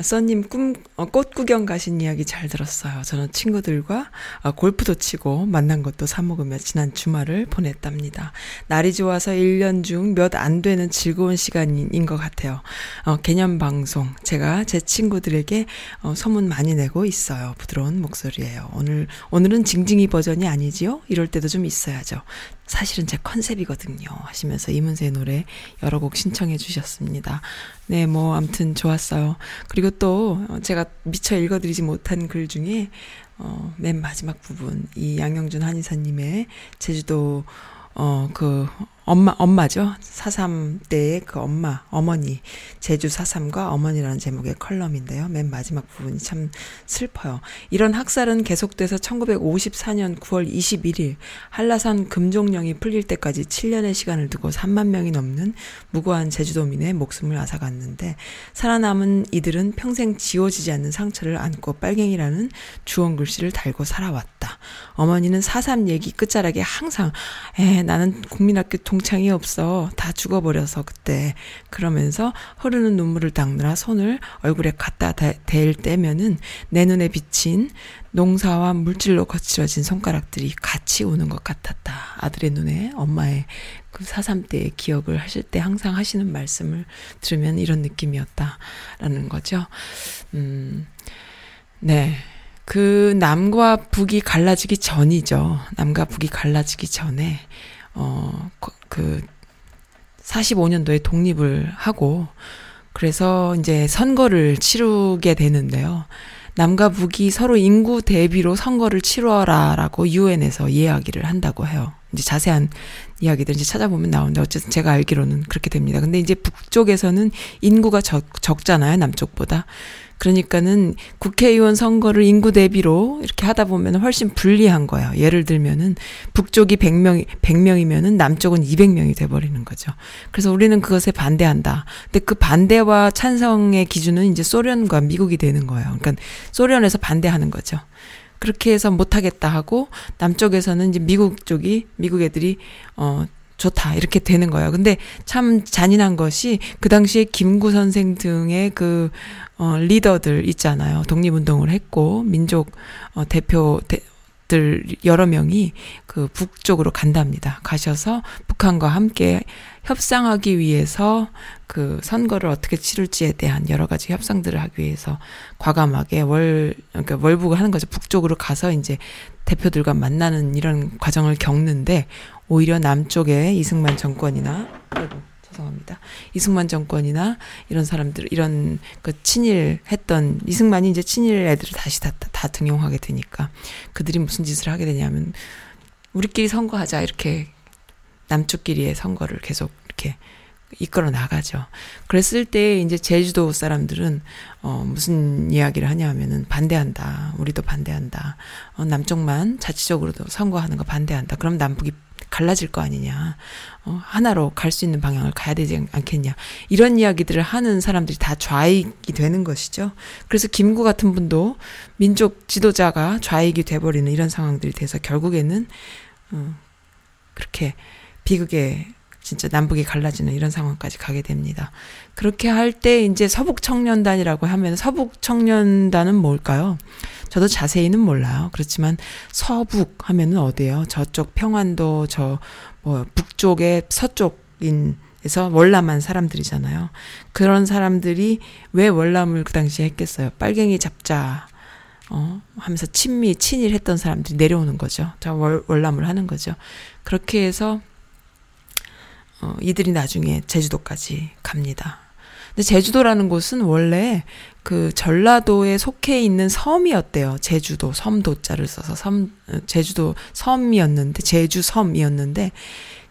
Speaker 3: 써님 꿈, 어, 꽃 구경 가신 이야기 잘 들었어요. 저는 친구들과 어, 골프도 치고 만난 것도 사먹으며 지난 주말을 보냈답니다. 날이 좋아서 1년 중 몇 안 되는 즐거운 시간인 것 같아요. 어, 개념 방송. 제가 제 친구들에게 어, 소문 많이 내고 있어요. 부드러운 목소리예요. 오늘, 오늘은 징징이 버전이 아니지요? 이럴 때도 좀 있어야죠. 사실은 제 컨셉이거든요. 하시면서 이문세의 노래 여러 곡 신청해 주셨습니다. 네, 뭐, 암튼 좋았어요. 그리고 또 제가 미처 읽어드리지 못한 글 중에, 어, 맨 마지막 부분, 이 양영준 한의사님의 제주도, 어, 그, 엄마, 엄마죠. 사삼 때의 그 엄마, 어머니. 제주 사삼과 어머니라는 제목의 컬럼인데요. 맨 마지막 부분이 참 슬퍼요. 이런 학살은 계속돼서 1954년 9월 21일 한라산 금종령이 풀릴 때까지 7년의 시간을 두고 3만 명이 넘는 무고한 제주도민의 목숨을 앗아갔는데 살아남은 이들은 평생 지워지지 않는 상처를 안고 빨갱이라는 주원 글씨를 달고 살아왔다. 어머니는 사삼 얘기 끝자락에 항상 에 나는 국민학교 동창이 없어. 다 죽어버려서 그때. 그러면서 흐르는 눈물을 닦느라 손을 얼굴에 갖다 댈 때면은 내 눈에 비친 농사와 물질로 거칠어진 손가락들이 같이 우는 것 같았다. 아들의 눈에 엄마의 그 사삼 때의 기억을 하실 때 항상 하시는 말씀을 들으면 이런 느낌이었다라는 거죠. 음, 네. 그 남과 북이 갈라지기 전이죠. 남과 북이 갈라지기 전에 어, 그 45년도에 독립을 하고 그래서 이제 선거를 치르게 되는데요. 남과 북이 서로 인구 대비로 선거를 치러라라고 유엔에서 이야기를 한다고 해요. 이제 자세한 이야기들 이제 찾아보면 나오는데 어쨌든 제가 알기로는 그렇게 됩니다. 근데 이제 북쪽에서는 인구가 적, 적잖아요. 남쪽보다. 그러니까는 국회의원 선거를 인구 대비로 이렇게 하다 보면 훨씬 불리한 거예요. 예를 들면은 북쪽이 100명, 100명이면은 남쪽은 200명이 돼버리는 거죠. 그래서 우리는 그것에 반대한다. 근데 그 반대와 찬성의 기준은 이제 소련과 미국이 되는 거예요. 그러니까 소련에서 반대하는 거죠. 그렇게 해서 못하겠다 하고 남쪽에서는 이제 미국 쪽이 미국 애들이 어 좋다 이렇게 되는 거예요. 근데 참 잔인한 것이 그 당시에 김구 선생 등의 그 어, 리더들 있잖아요. 독립운동을 했고 민족 어, 대표 대, 들 여러 명이 그 북쪽으로 간답니다. 가셔서 북한과 함께 협상하기 위해서 그 선거를 어떻게 치를지에 대한 여러 가지 협상들을 하기 위해서 과감하게 월 그러니까 월북을 하는 거죠. 북쪽으로 가서 이제 대표들과 만나는 이런 과정을 겪는데 오히려 남쪽에 이승만 정권이나 아이고 죄송합니다. 이승만 정권이나 이런 사람들 이런 그 친일했던 이승만이 이제 친일 애들을 다시 다, 다 등용하게 되니까 그들이 무슨 짓을 하게 되냐면 우리끼리 선거하자 이렇게 남쪽끼리의 선거를 계속 이렇게 이끌어 나가죠. 그랬을 때 이제 제주도 사람들은 어 무슨 이야기를 하냐면은 반대한다. 우리도 반대한다. 어 남쪽만 자치적으로도 선거하는 거 반대한다. 그럼 남북이 갈라질 거 아니냐. 어, 하나로 갈 수 있는 방향을 가야 되지 않겠냐. 이런 이야기들을 하는 사람들이 다 좌익이 되는 것이죠. 그래서 김구 같은 분도 민족 지도자가 좌익이 돼버리는 이런 상황들이 돼서 결국에는, 어, 그렇게 비극에 진짜 남북이 갈라지는 이런 상황까지 가게 됩니다. 그렇게 할 때 이제 서북 청년단이라고 하면 서북 청년단은 뭘까요? 저도 자세히는 몰라요. 그렇지만 서북 하면은 어디예요? 저쪽 평안도 저 뭐 북쪽의 서쪽인 에서 월남한 사람들이잖아요. 그런 사람들이 왜 월남을 그 당시에 했겠어요? 빨갱이 잡자, 어, 하면서 친미, 친일 했던 사람들이 내려오는 거죠. 자, 월, 월남을 하는 거죠. 그렇게 해서, 어, 이들이 나중에 제주도까지 갑니다. 근데 제주도라는 곳은 원래 그 전라도에 속해 있는 섬이었대요. 제주도 섬도자를 써서 섬 제주도 섬이었는데 제주 섬이었는데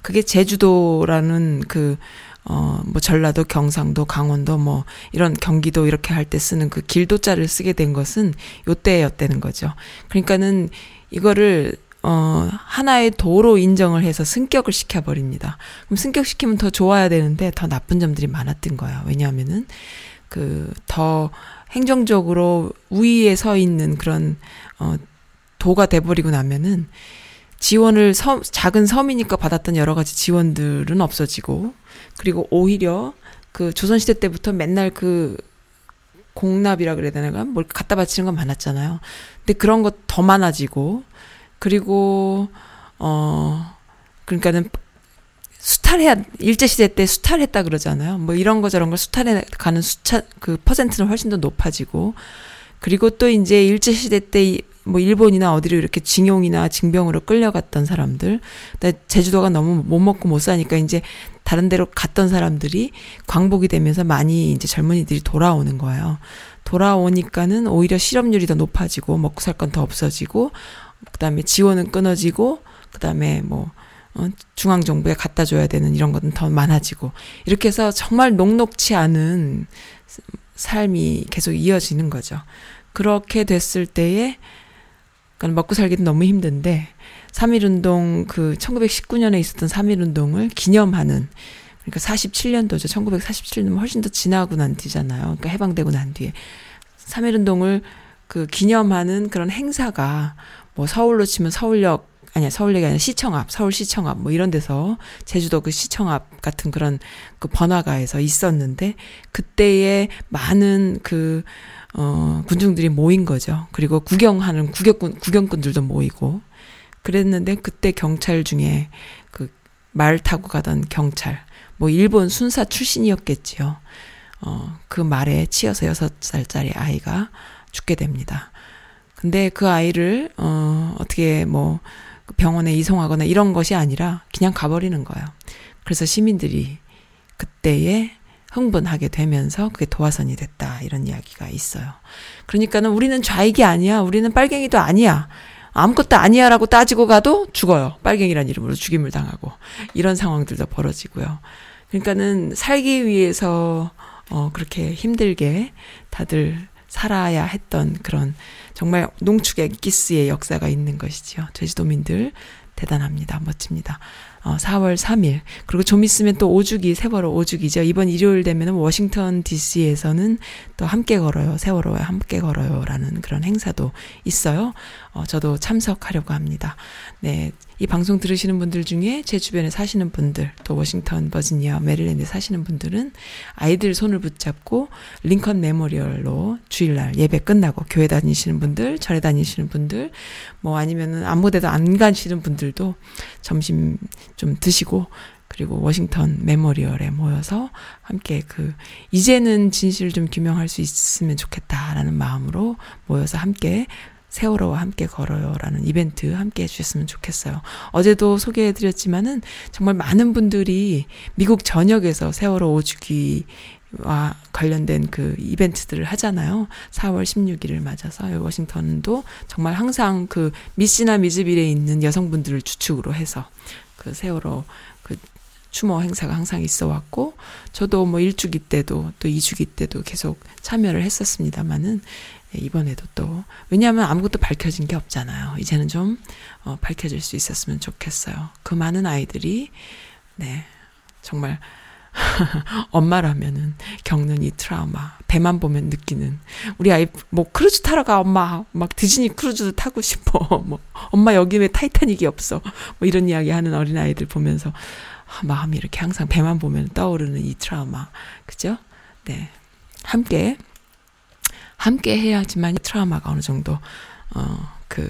Speaker 3: 그게 제주도라는 그 어, 뭐, 전라도, 경상도, 강원도, 뭐, 이런 경기도 이렇게 할 때 쓰는 그 길도자를 쓰게 된 것은 요때였다는 거죠. 그러니까는 이거를 어, 하나의 도로 인정을 해서 승격을 시켜버립니다. 그럼 승격시키면 더 좋아야 되는데 더 나쁜 점들이 많았던 거예요. 왜냐하면은 그 더 행정적으로 우위에 서 있는 그런 어, 도가 돼버리고 나면은 지원을 섬, 작은 섬이니까 받았던 여러 가지 지원들은 없어지고 그리고 오히려 그 조선시대 때부터 맨날 그 공납이라 그래야 되나? 뭘 갖다 바치는 건 많았잖아요. 근데 그런 것 더 많아지고 그리고 어 그러니까는 수탈해야 일제 시대 때 수탈했다 그러잖아요. 뭐 이런 거 저런 걸 수탈해 가는 수차 그 퍼센트는 훨씬 더 높아지고 그리고 또 이제 일제 시대 때 뭐 일본이나 어디로 이렇게 징용이나 징병으로 끌려갔던 사람들, 근데 제주도가 너무 못 먹고 못 사니까 이제 다른 데로 갔던 사람들이 광복이 되면서 많이 이제 젊은이들이 돌아오는 거예요. 돌아오니까는 오히려 실업률이 더 높아지고 먹고 살 건 더 없어지고 그다음에 지원은 끊어지고 그다음에 뭐 어, 중앙 정부에 갖다 줘야 되는 이런 것은 더 많아지고 이렇게 해서 정말 녹록치 않은 삶이 계속 이어지는 거죠. 그렇게 됐을 때에 그러니까 먹고 살기도 너무 힘든데 3.1 운동 그 1919년에 있었던 3.1 운동을 기념하는 그러니까 47년도죠. 1947년 훨씬 더 지나고 난 뒤잖아요. 그러니까 해방되고 난 뒤에 3.1 운동을 그 기념하는 그런 행사가 뭐 서울로 치면 서울역 아니야 서울역이 아니라 시청 앞 서울 시청 앞 뭐 이런 데서 제주도 그 시청 앞 같은 그런 그 번화가에서 있었는데 그때에 많은 그 어, 군중들이 모인 거죠. 그리고 구경하는 구경꾼, 구경꾼들도 모이고. 그랬는데 그때 경찰 중에 그 말 타고 가던 경찰, 뭐 일본 순사 출신이었겠지요. 어, 그 말에 치여서 여섯 살짜리 아이가 죽게 됩니다. 근데 그 아이를, 어, 어떻게 뭐 병원에 이송하거나 이런 것이 아니라 그냥 가버리는 거예요. 그래서 시민들이 그때에 흥분하게 되면서 그게 도화선이 됐다 이런 이야기가 있어요. 그러니까는 우리는 좌익이 아니야. 우리는 빨갱이도 아니야. 아무것도 아니야라고 따지고 가도 죽어요. 빨갱이란 이름으로 죽임을 당하고 이런 상황들도 벌어지고요. 그러니까는 살기 위해서 어 그렇게 힘들게 다들 살아야 했던 그런 정말 농축의 기스의 역사가 있는 것이지요. 제주도민들 대단합니다. 멋집니다. 어, 4월 3일. 그리고 좀 있으면 또 오주기, 세월호 오주기죠. 이번 일요일 되면은 워싱턴 DC에서는 또 함께 걸어요. 세월호에 함께 걸어요. 라는 그런 행사도 있어요. 어, 저도 참석하려고 합니다. 네. 이 방송 들으시는 분들 중에 제 주변에 사시는 분들, 또 워싱턴, 버지니아, 메릴랜드에 사시는 분들은 아이들 손을 붙잡고 Lincoln Memorial로 주일날 예배 끝나고 교회 다니시는 분들, 절에 다니시는 분들, 뭐 아니면은 아무 데도 안 가시는 분들도 점심 좀 드시고 그리고 워싱턴 메모리얼에 모여서 함께 그 이제는 진실을 좀 규명할 수 있으면 좋겠다라는 마음으로 모여서 함께 세월호와 함께 걸어요라는 이벤트 함께 해주셨으면 좋겠어요. 어제도 소개해드렸지만은 정말 많은 분들이 미국 전역에서 세월호 오주기 와 관련된 그 이벤트들을 하잖아요. 4월 16일을 맞아서 워싱턴도 정말 항상 그 미시나 미즈빌에 있는 여성분들을 주축으로 해서 그 세월호 그 추모 행사가 항상 있어 왔고 저도 뭐 1주기 때도 또 2주기 때도 계속 참여를 했었습니다마는 예, 이번에도 또. 왜냐하면 아무것도 밝혀진 게 없잖아요. 이제는 좀 어, 밝혀질 수 있었으면 좋겠어요. 그 많은 아이들이 네 정말 (laughs) 엄마라면은 겪는 이 트라우마 배만 보면 느끼는. 우리 아이 뭐 크루즈 타러 가 엄마. 막 디즈니 크루즈도 타고 싶어. (laughs) 뭐 엄마 여기 왜 타이타닉이 없어? 뭐 이런 이야기 하는 어린 아이들 보면서 아, 마음이 이렇게 항상 배만 보면 떠오르는 이 트라우마. 그죠? 네. 함께 함께 해야지만 이 트라우마가 어느 정도 어 그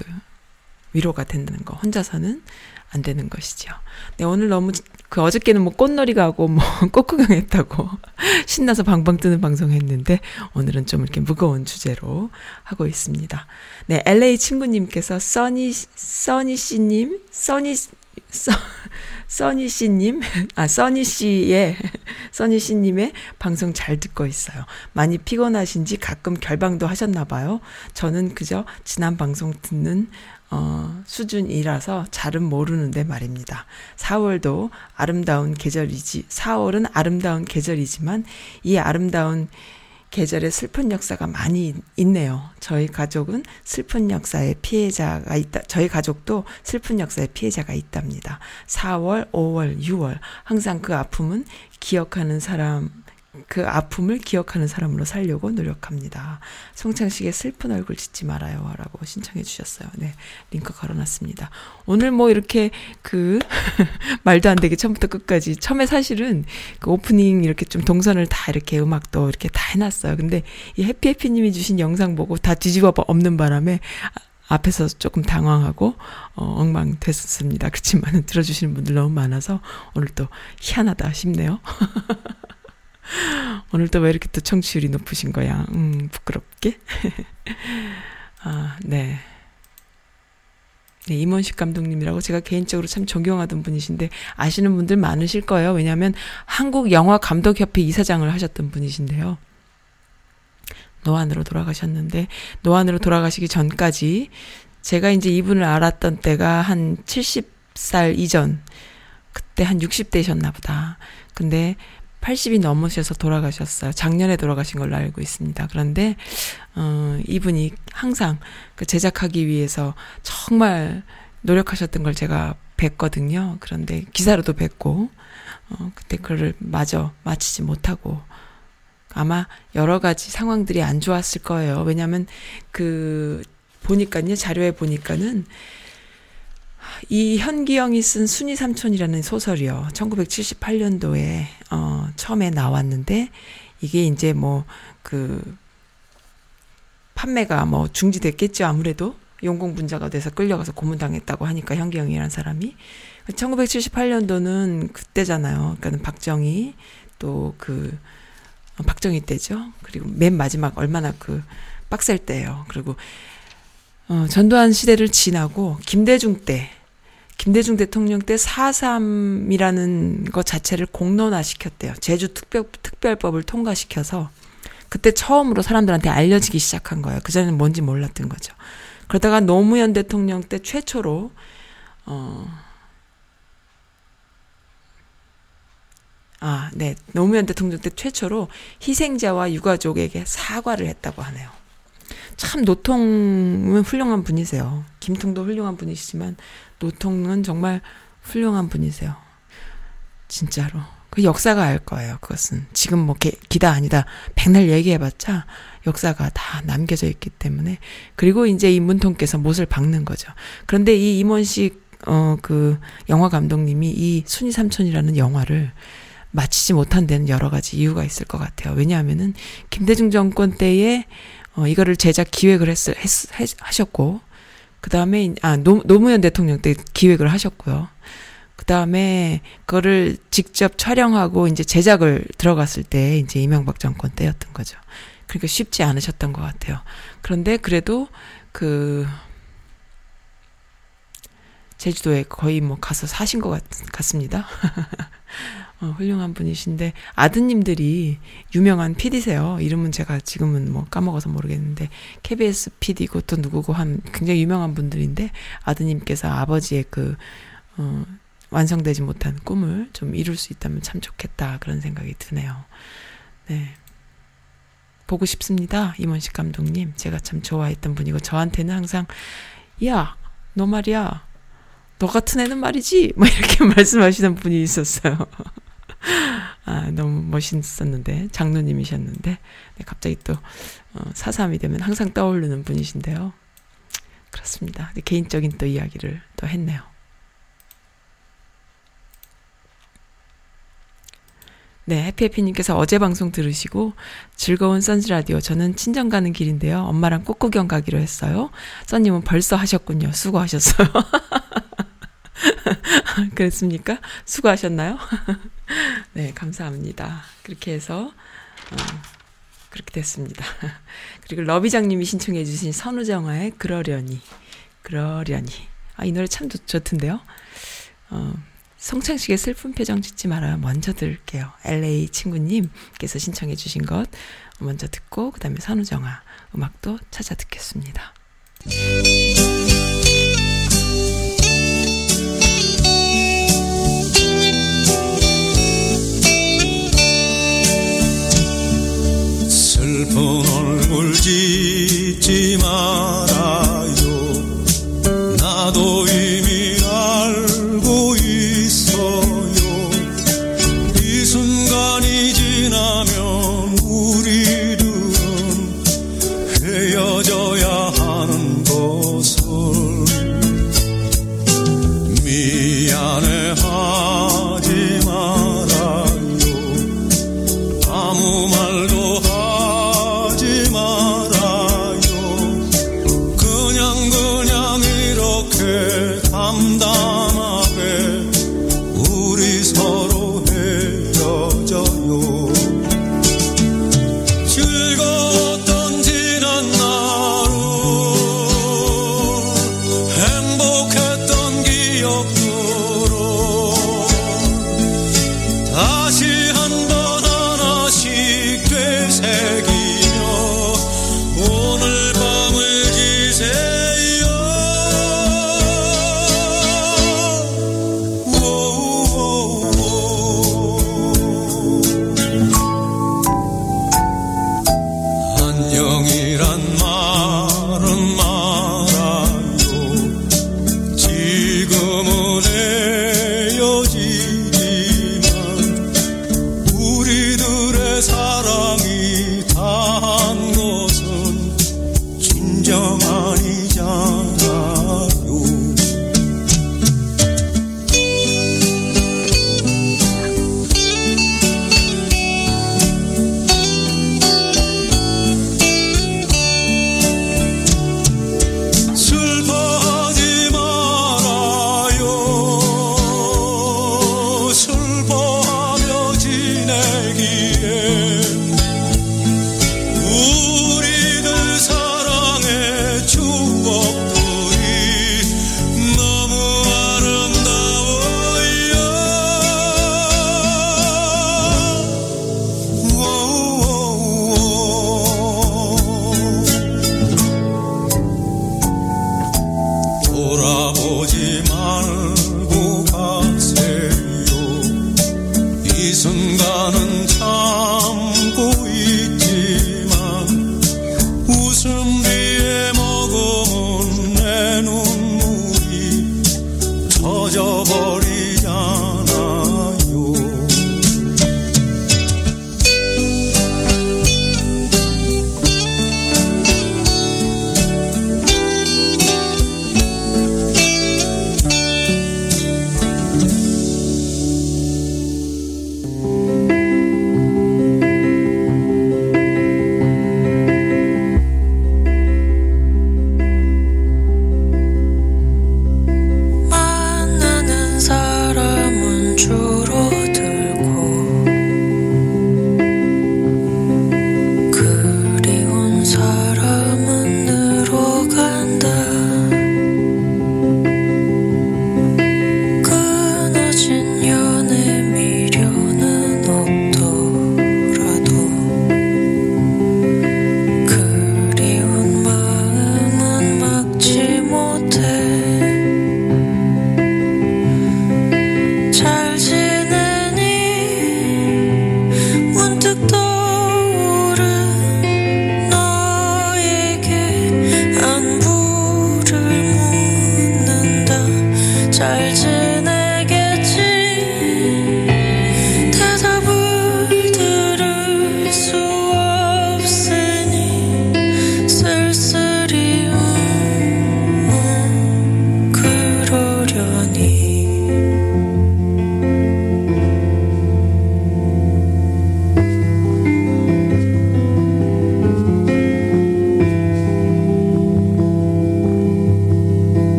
Speaker 3: 위로가 된다는 거 혼자서는 안 되는 것이죠. 네, 오늘 너무 그 어저께는 뭐 꽃놀이 가고 뭐 (laughs) 꽃구경했다고 (laughs) 신나서 방방 뜨는 방송했는데 오늘은 좀 이렇게 무거운 주제로 하고 있습니다. 네, LA 친구님께서 써니 써니 씨님 써니 써 써니 씨님, 아, 써니 씨의, 써니 씨님의 방송 잘 듣고 있어요. 많이 피곤하신지 가끔 결방도 하셨나봐요. 저는 그저 지난 방송 듣는, 어, 수준이라서 잘은 모르는데 말입니다. 4월도 아름다운 계절이지, 4월은 아름다운 계절이지만 이 아름다운 계절에 슬픈 역사가 많이 있네요. 저희 가족은 슬픈 역사의 피해자가 있다. 저희 가족도 슬픈 역사의 피해자가 있답니다. 4월, 5월, 6월 항상 그 아픔은 기억하는 사람 그 아픔을 기억하는 사람으로 살려고 노력합니다. 송창식의 슬픈 얼굴 짓지 말아요. 라고 신청해 주셨어요. 네. 링크 걸어 놨습니다. 오늘 뭐 이렇게 그, (laughs) 말도 안 되게 처음부터 끝까지. 처음에 사실은 그 오프닝 이렇게 좀 동선을 다 이렇게 음악도 이렇게 다 해놨어요. 근데 이 해피해피님이 주신 영상 보고 다 뒤집어 없는 바람에 아- 앞에서 조금 당황하고 어, 엉망됐었습니다. 그렇지만 들어주시는 분들 너무 많아서 오늘 또 희한하다 싶네요. (laughs) (laughs) 오늘 또 왜 이렇게 또 청취율이 높으신 거야? 음, 부끄럽게. (laughs) 아, 네. 네, 임원식 감독님이라고 제가 개인적으로 참 존경하던 분이신데 아시는 분들 많으실 거예요. 왜냐하면 한국 영화 감독협회 이사장을 하셨던 분이신데요. 노안으로 돌아가셨는데 노안으로 돌아가시기 전까지 제가 이제 이분을 알았던 때가 한 70살 이전 그때 한 60대셨나 보다. 근데 80이 넘으셔서 돌아가셨어요. 작년에 돌아가신 걸로 알고 있습니다. 그런데 어 이분이 항상 그 제작하기 위해서 정말 노력하셨던 걸 제가 뵀거든요. 그런데 기사로도 뵀고 어 그때 그를 마저 마치지 못하고 아마 여러 가지 상황들이 안 좋았을 거예요. 왜냐하면 그 보니까요 자료에 보니까는 이 현기영이 쓴 순이 삼촌이라는 소설이요. 1978년도에 어 처음에 나왔는데 이게 이제 뭐 그 판매가 뭐 중지됐겠죠 아무래도 용공 분자가 돼서 끌려가서 고문당했다고 하니까 현기영이라는 사람이 1978년도는 그때잖아요. 그러니까 박정희 또 그 박정희 때죠. 그리고 맨 마지막 얼마나 그 빡셀 때예요. 그리고 어, 전두환 시대를 지나고 김대중 때 김대중 대통령 때 4.3이라는 것 자체를 공론화 시켰대요. 제주 특별, 특별법을 통과시켜서 그때 처음으로 사람들한테 알려지기 시작한 거예요. 그전에는 뭔지 몰랐던 거죠. 그러다가 노무현 대통령 때 최초로, 어, 아, 네. 노무현 대통령 때 최초로 희생자와 유가족에게 사과를 했다고 하네요. 참 노통은 훌륭한 분이세요. 김통도 훌륭한 분이시지만 노통은 정말 훌륭한 분이세요. 진짜로. 그 역사가 알 거예요. 그것은 지금 뭐 기, 기다 아니다 백날 얘기해봤자 역사가 다 남겨져 있기 때문에 그리고 이제 이 문통께서 못을 박는 거죠. 그런데 이 임원식 어 그 영화 감독님이 이 순이 삼촌이라는 영화를 마치지 못한 데는 여러 가지 이유가 있을 것 같아요. 왜냐하면은 김대중 정권 때에 어 이거를 제작 기획을 했, 했, 했 하셨고 그 다음에 아 노, 노무현 대통령 때 기획을 하셨고요. 그 다음에 그거를 직접 촬영하고 이제 제작을 들어갔을 때 이제 이명박 정권 때였던 거죠. 그러니까 쉽지 않으셨던 것 같아요. 그런데 그래도 그 제주도에 거의 뭐 가서 사신 것 같, 같습니다. (laughs) 어, 훌륭한 분이신데 아드님들이 유명한 PD세요. 이름은 제가 지금은 뭐 까먹어서 모르겠는데 KBS PD고 또 누구고 한 굉장히 유명한 분들인데 아드님께서 아버지의 그 어, 완성되지 못한 꿈을 좀 이룰 수 있다면 참 좋겠다 그런 생각이 드네요. 네. 보고 싶습니다. 임원식 감독님. 제가 참 좋아했던 분이고 저한테는 항상 야, 너 말이야. 너 같은 애는 말이지. 뭐 이렇게 (laughs) 말씀하시는 분이 있었어요. (laughs) 아, 너무 멋있었는데, 장로님이셨는데, 네, 갑자기 또, 어, 사삼이 되면 항상 떠오르는 분이신데요. 그렇습니다. 네, 개인적인 또 이야기를 또 했네요. 네, 해피해피님께서 어제 방송 들으시고 즐거운 선즈 라디오. 저는 친정 가는 길인데요. 엄마랑 꽃구경 가기로 했어요. 써님은 벌써 하셨군요. 수고하셨어요. (laughs) 그랬습니까? 수고하셨나요? (laughs) (laughs) 네, 감사합니다. 그렇게 해서 어, 그렇게 됐습니다. (laughs) 그리고 러비장님이 신청해주신 선우정아의 그러려니, 그러려니. 아, 이 노래 참 좋, 좋던데요. 어, 성창식의 슬픈 표정 짓지 말아요. 먼저 들을게요. LA 친구님께서 신청해주신 것 먼저 듣고 그 다음에 선우정아 음악도 찾아 듣겠습니다.
Speaker 4: 슬픈 얼굴 짓지 말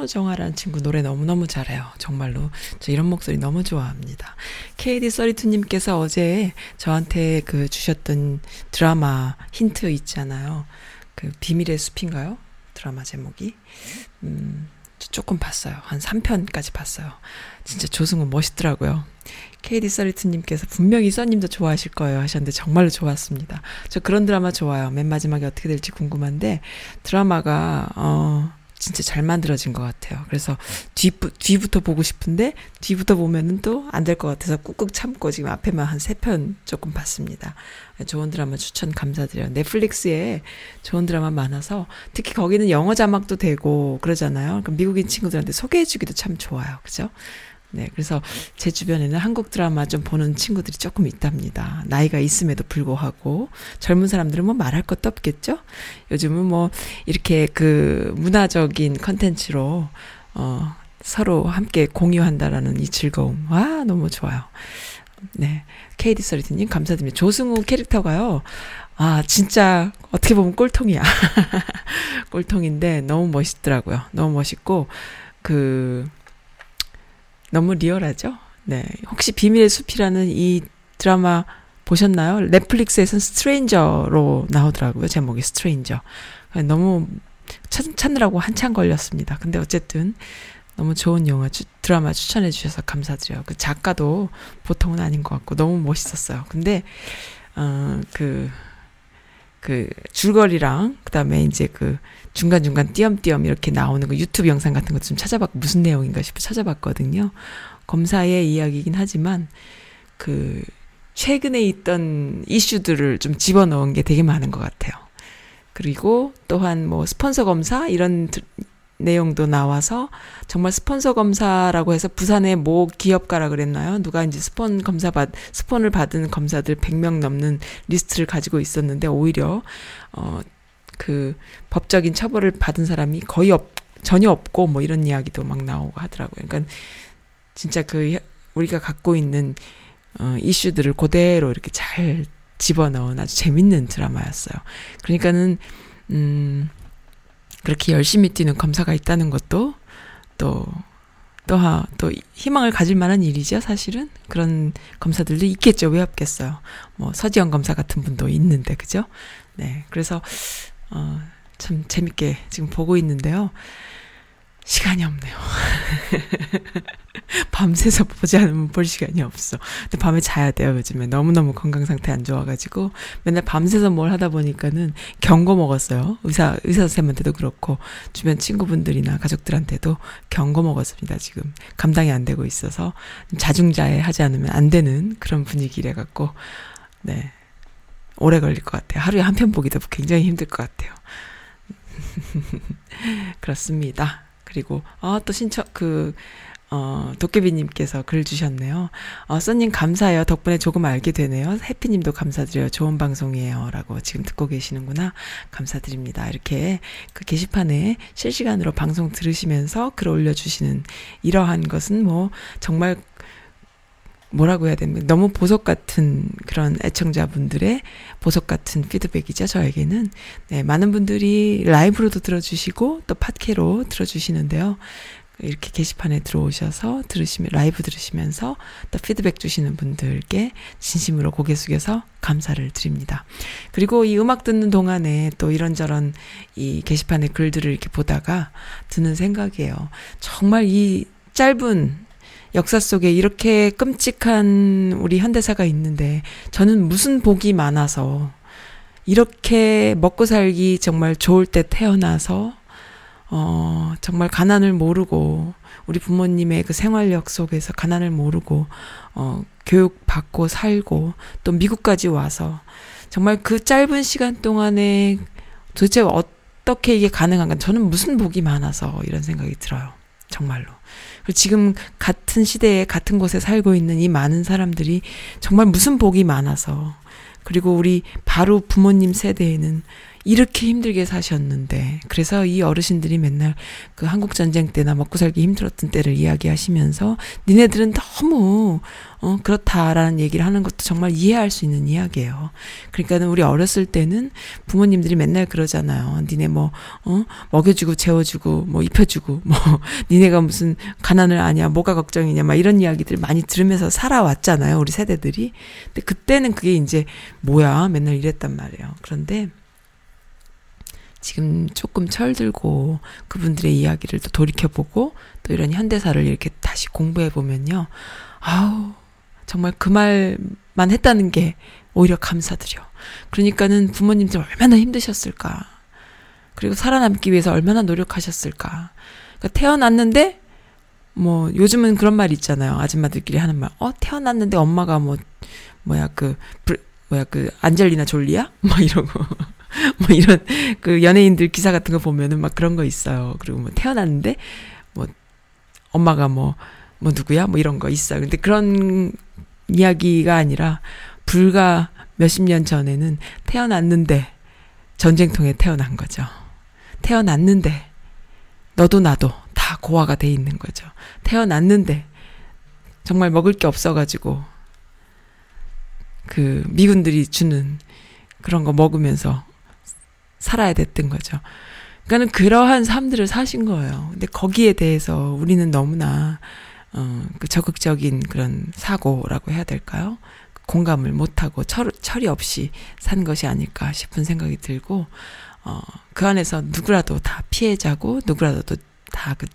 Speaker 3: 좋죠. 선우정아라는 친구 노래 너무 너무 잘해요. 정말로 저 이런 목소리 너무 좋아합니다. KD32님께서 어제 저한테 그 주셨던 드라마 힌트 있잖아요. 그 비밀의 숲인가요? 드라마 제목이 음, 저 조금 봤어요. 한 3편까지 봤어요. 진짜 조승우 멋있더라고요. KD 썰리트님께서 분명히 써님도 좋아하실 거예요 하셨는데 정말로 좋았습니다. 저 그런 드라마 좋아요. 맨 마지막에 어떻게 될지 궁금한데 드라마가 어 진짜 잘 만들어진 것 같아요. 그래서 뒤 뒤부터 보고 싶은데 뒤부터 보면은 또 안 될 것 같아서 꾹꾹 참고 지금 앞에만 한 세 편 조금 봤습니다. 좋은 드라마 추천 감사드려요. 넷플릭스에 좋은 드라마 많아서 특히 거기는 영어 자막도 되고 그러잖아요. 그럼 미국인 친구들한테 소개해주기도 참 좋아요. 그죠? 네, 그래서 제 주변에는 한국 드라마 좀 보는 친구들이 조금 있답니다. 나이가 있음에도 불구하고 젊은 사람들은 뭐 말할 것도 없겠죠. 요즘은 뭐 이렇게 그 문화적인 컨텐츠로 어 서로 함께 공유한다라는 이 즐거움. 와, 너무 좋아요. 네. 케이디 서리트님 감사드립니다. 조승우 캐릭터가요. 아, 진짜 어떻게 보면 꼴통이야. (laughs) 꼴통인데 너무 멋있더라고요. 너무 멋있고 그 너무 리얼하죠? 네. 혹시 비밀의 숲이라는 이 드라마 보셨나요? 넷플릭스에선 Stranger로 나오더라고요. 제목이 Stranger. 너무 찾, 찾느라고 한참 걸렸습니다. 근데 어쨌든 너무 좋은 영화, 주, 드라마 추천해 주셔서 감사드려요. 그 작가도 보통은 아닌 것 같고 너무 멋있었어요. 근데, 어, 그, 그 줄거리랑 그다음에 이제 그 중간중간 띄엄띄엄 이렇게 나오는 그 유튜브 영상 같은 것좀 찾아봤고 무슨 내용인가 싶어 찾아봤거든요. 검사의 이야기이긴 하지만 그 최근에 있던 이슈들을 좀 집어넣은 게 되게 많은 것 같아요. 그리고 또한 뭐 스폰서 검사 이런 내용도 나와서 정말 스폰서 검사라고 해서 부산의 모 기업가라 그랬나요? 누가 이제 스폰 검사 받 스폰을 받은 검사들 100명 넘는 리스트를 가지고 있었는데 오히려 어 그 법적인 처벌을 받은 사람이 거의 없 전혀 없고 뭐 이런 이야기도 막 나오고 하더라고요. 그러니까 진짜 그 우리가 갖고 있는 어 이슈들을 그대로 이렇게 잘 집어넣은 아주 재밌는 드라마였어요. 그러니까는 음 그렇게 열심히 뛰는 검사가 있다는 것도 또, 또, 하, 또 희망을 가질 만한 일이죠, 사실은. 그런 검사들도 있겠죠. 왜 없겠어요. 뭐, 서지영 검사 같은 분도 있는데, 그죠? 네. 그래서, 어, 참 재밌게 지금 보고 있는데요. 시간이 없네요. (laughs) 밤새서 보지 않으면 볼 시간이 없어. 근데 밤에 자야 돼요, 요즘에. 너무너무 건강 상태 안 좋아가지고. 맨날 밤새서 뭘 하다 보니까는 경고 먹었어요. 의사, 의사 선생님한테도 그렇고, 주변 친구분들이나 가족들한테도 경고 먹었습니다, 지금. 감당이 안 되고 있어서. 자중자애 하지 않으면 안 되는 그런 분위기래갖고, 네. 오래 걸릴 것 같아요. 하루에 한 편 보기도 굉장히 힘들 것 같아요. (laughs) 그렇습니다. 그리고 아 또 신청 그 어, 도깨비님께서 글 주셨네요. 어, 써님 감사해요. 덕분에 조금 알게 되네요. 해피님도 감사드려요. 좋은 방송이에요. 라고 지금 듣고 계시는구나. 감사드립니다. 이렇게 그 게시판에 실시간으로 방송 들으시면서 글 올려주시는 이러한 것은 뭐 정말 뭐라고 해야 됩니까? 너무 보석 같은 그런 애청자분들의 보석 같은 피드백이죠, 저에게는. 네, 많은 분들이 라이브로도 들어주시고, 또 팟캐로 들어주시는데요. 이렇게 게시판에 들어오셔서 들으시면, 라이브 들으시면서 또 피드백 주시는 분들께 진심으로 고개 숙여서 감사를 드립니다. 그리고 이 음악 듣는 동안에 또 이런저런 이 게시판에 글들을 이렇게 보다가 드는 생각이에요. 정말 이 짧은 역사 속에 이렇게 끔찍한 우리 현대사가 있는데 저는 무슨 복이 많아서 이렇게 먹고 살기 정말 좋을 때 태어나서 어 정말 가난을 모르고 우리 부모님의 그 생활력 속에서 가난을 모르고 어 교육 받고 살고 또 미국까지 와서 정말 그 짧은 시간 동안에 도대체 어떻게 이게 가능한가 저는 무슨 복이 많아서 이런 생각이 들어요. 정말로. 지금 같은 시대에 같은 곳에 살고 있는 이 많은 사람들이 정말 무슨 복이 많아서 그리고 우리 바로 부모님 세대에는 이렇게 힘들게 사셨는데 그래서 이 어르신들이 맨날 그 한국 전쟁 때나 먹고 살기 힘들었던 때를 이야기하시면서 니네들은 너무 어 그렇다라는 얘기를 하는 것도 정말 이해할 수 있는 이야기예요. 그러니까는 우리 어렸을 때는 부모님들이 맨날 그러잖아요. 니네 뭐어 먹여주고 재워주고 뭐 입혀주고 뭐 (laughs) 니네가 무슨 가난을 아냐 뭐가 걱정이냐 막 이런 이야기들 많이 들으면서 살아왔잖아요. 우리 세대들이. 근데 그때는 그게 이제 뭐야 맨날 이랬단 말이에요. 그런데 지금 조금 철들고 그분들의 이야기를 또 돌이켜보고 또 이런 현대사를 이렇게 다시 공부해보면요. 아우, 정말 그 말만 했다는 게 오히려 감사드려. 그러니까는 부모님들 얼마나 힘드셨을까. 그리고 살아남기 위해서 얼마나 노력하셨을까. 그러니까 태어났는데, 뭐, 요즘은 그런 말 있잖아요. 아줌마들끼리 하는 말. 어, 태어났는데 엄마가 뭐, 뭐야, 그, 브, 뭐야, 그, 안젤리나 졸리야? 막 (laughs) 이러고. 뭐 이런 그 연예인들 기사 같은 거 보면은 막 그런 거 있어요. 그리고 뭐 태어났는데 뭐 엄마가 뭐, 뭐 누구야? 뭐 이런 거 있어요. 근데 그런 이야기가 아니라 불과 몇십 년 전에는 태어났는데 전쟁통에 태어난 거죠. 태어났는데 너도 나도 다 고아가 돼 있는 거죠. 태어났는데 정말 먹을 게 없어가지고 그 미군들이 주는 그런 거 먹으면서 살아야 됐던 거죠. 그러니까는 그러한 삶들을 사신 거예요. 근데 거기에 대해서 우리는 너무나 어, 그 적극적인 그런 사고라고 해야 될까요? 공감을 못하고 철, 철이 없이 산 것이 아닐까 싶은 생각이 들고, 어, 그 안에서 누구라도 다 피해자고, 누구라도 다 그,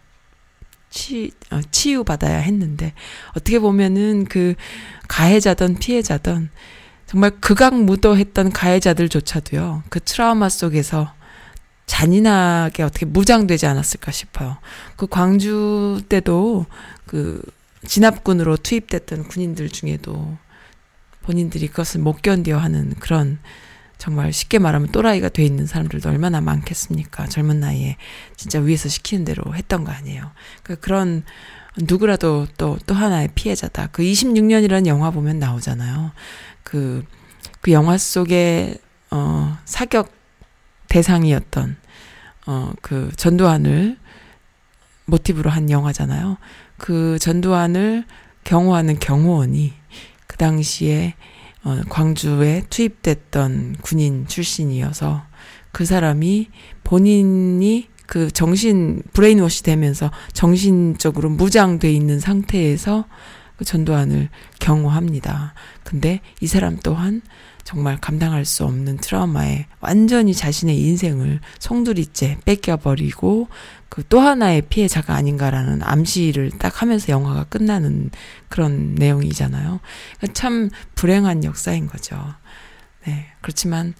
Speaker 3: 치, 어, 치유받아야 했는데, 어떻게 보면은 그 가해자든 피해자든 정말 극악무도했던 가해자들조차도요, 그 트라우마 속에서 잔인하게 어떻게 무장되지 않았을까 싶어요. 그 광주 때도 그 진압군으로 투입됐던 군인들 중에도 본인들이 그것을 못 견뎌 하는 그런 정말 쉽게 말하면 또라이가 돼 있는 사람들도 얼마나 많겠습니까? 젊은 나이에 진짜 위에서 시키는 대로 했던 거 아니에요. 그 그런 누구라도 또, 또 하나의 피해자다. 그 26년이라는 영화 보면 나오잖아요. 그, 그 영화 속에, 어, 사격 대상이었던, 어, 그 전두환을 모티브로 한 영화잖아요. 그 전두환을 경호하는 경호원이 그 당시에 어, 광주에 투입됐던 군인 출신이어서 그 사람이 본인이 그 정신 브레인워시 되면서 정신적으로 무장돼 있는 상태에서 그 전두환을 경호합니다. 근데 이 사람 또한 정말 감당할 수 없는 트라우마에 완전히 자신의 인생을 송두리째 뺏겨버리고 그 또 하나의 피해자가 아닌가라는 암시를 딱 하면서 영화가 끝나는 그런 내용이잖아요. 그러니까 참 불행한 역사인 거죠. 네. 그렇지만,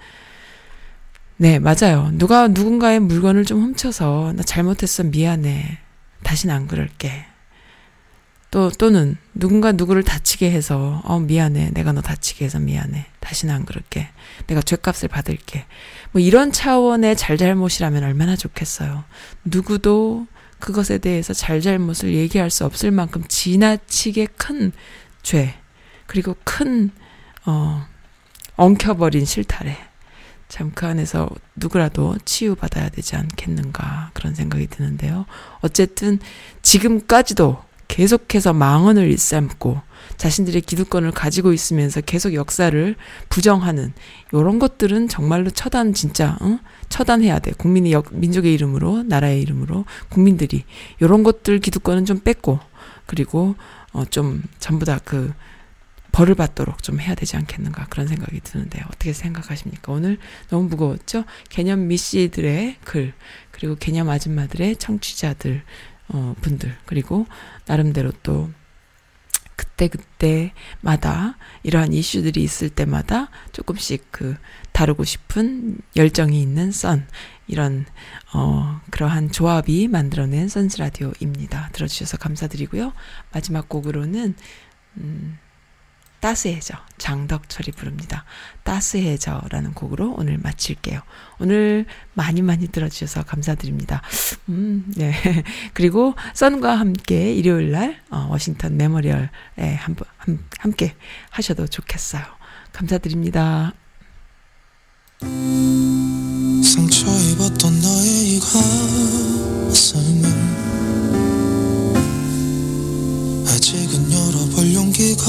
Speaker 3: 네, 맞아요. 누가 누군가의 물건을 좀 훔쳐서 나 잘못했어. 미안해. 다시는 안 그럴게. 또, 또는 누군가 누구를 다치게 해서, 어, 미안해. 내가 너 다치게 해서 미안해. 다시는 안 그럴게. 내가 죄값을 받을게. 뭐 이런 차원의 잘잘못이라면 얼마나 좋겠어요. 누구도 그것에 대해서 잘잘못을 얘기할 수 없을 만큼 지나치게 큰 죄, 그리고 큰, 어, 엉켜버린 실타래. 참 그 안에서 누구라도 치유받아야 되지 않겠는가 그런 생각이 드는데요. 어쨌든 지금까지도 계속해서 망언을 일삼고 자신들의 기득권을 가지고 있으면서 계속 역사를 부정하는 이런 것들은 정말로 처단 진짜 어? 처단해야 돼. 국민의 역, 민족의 이름으로 나라의 이름으로 국민들이 이런 것들 기득권은 좀 뺏고 그리고 어, 좀 전부 다그 벌을 받도록 좀 해야 되지 않겠는가 그런 생각이 드는데요. 어떻게 생각하십니까? 오늘 너무 무거웠죠? 개념 미씨들의 글 그리고 개념 아줌마들의 청취자들 어, 분들 그리고 나름대로 또 그때 그때마다 이러한 이슈들이 있을 때마다 조금씩 그 다루고 싶은 열정이 있는 선 이런 어 그러한 조합이 만들어낸 선스 라디오입니다. 들어주셔서 감사드리고요. 마지막 곡으로는 음 따스해져 장덕철이 부릅니다. 따스해져라는 곡으로 오늘 마칠게요. 오늘 많이 많이 들어주셔서 감사드립니다. 음, 네. (laughs) 그리고 썬과 함께 일요일 날 어, 워싱턴 메모리얼에 한번 함께 하셔도 좋겠어요. 감사드립니다. 상처 입었던 너의 이 가슴을 아직은 열어볼 용기가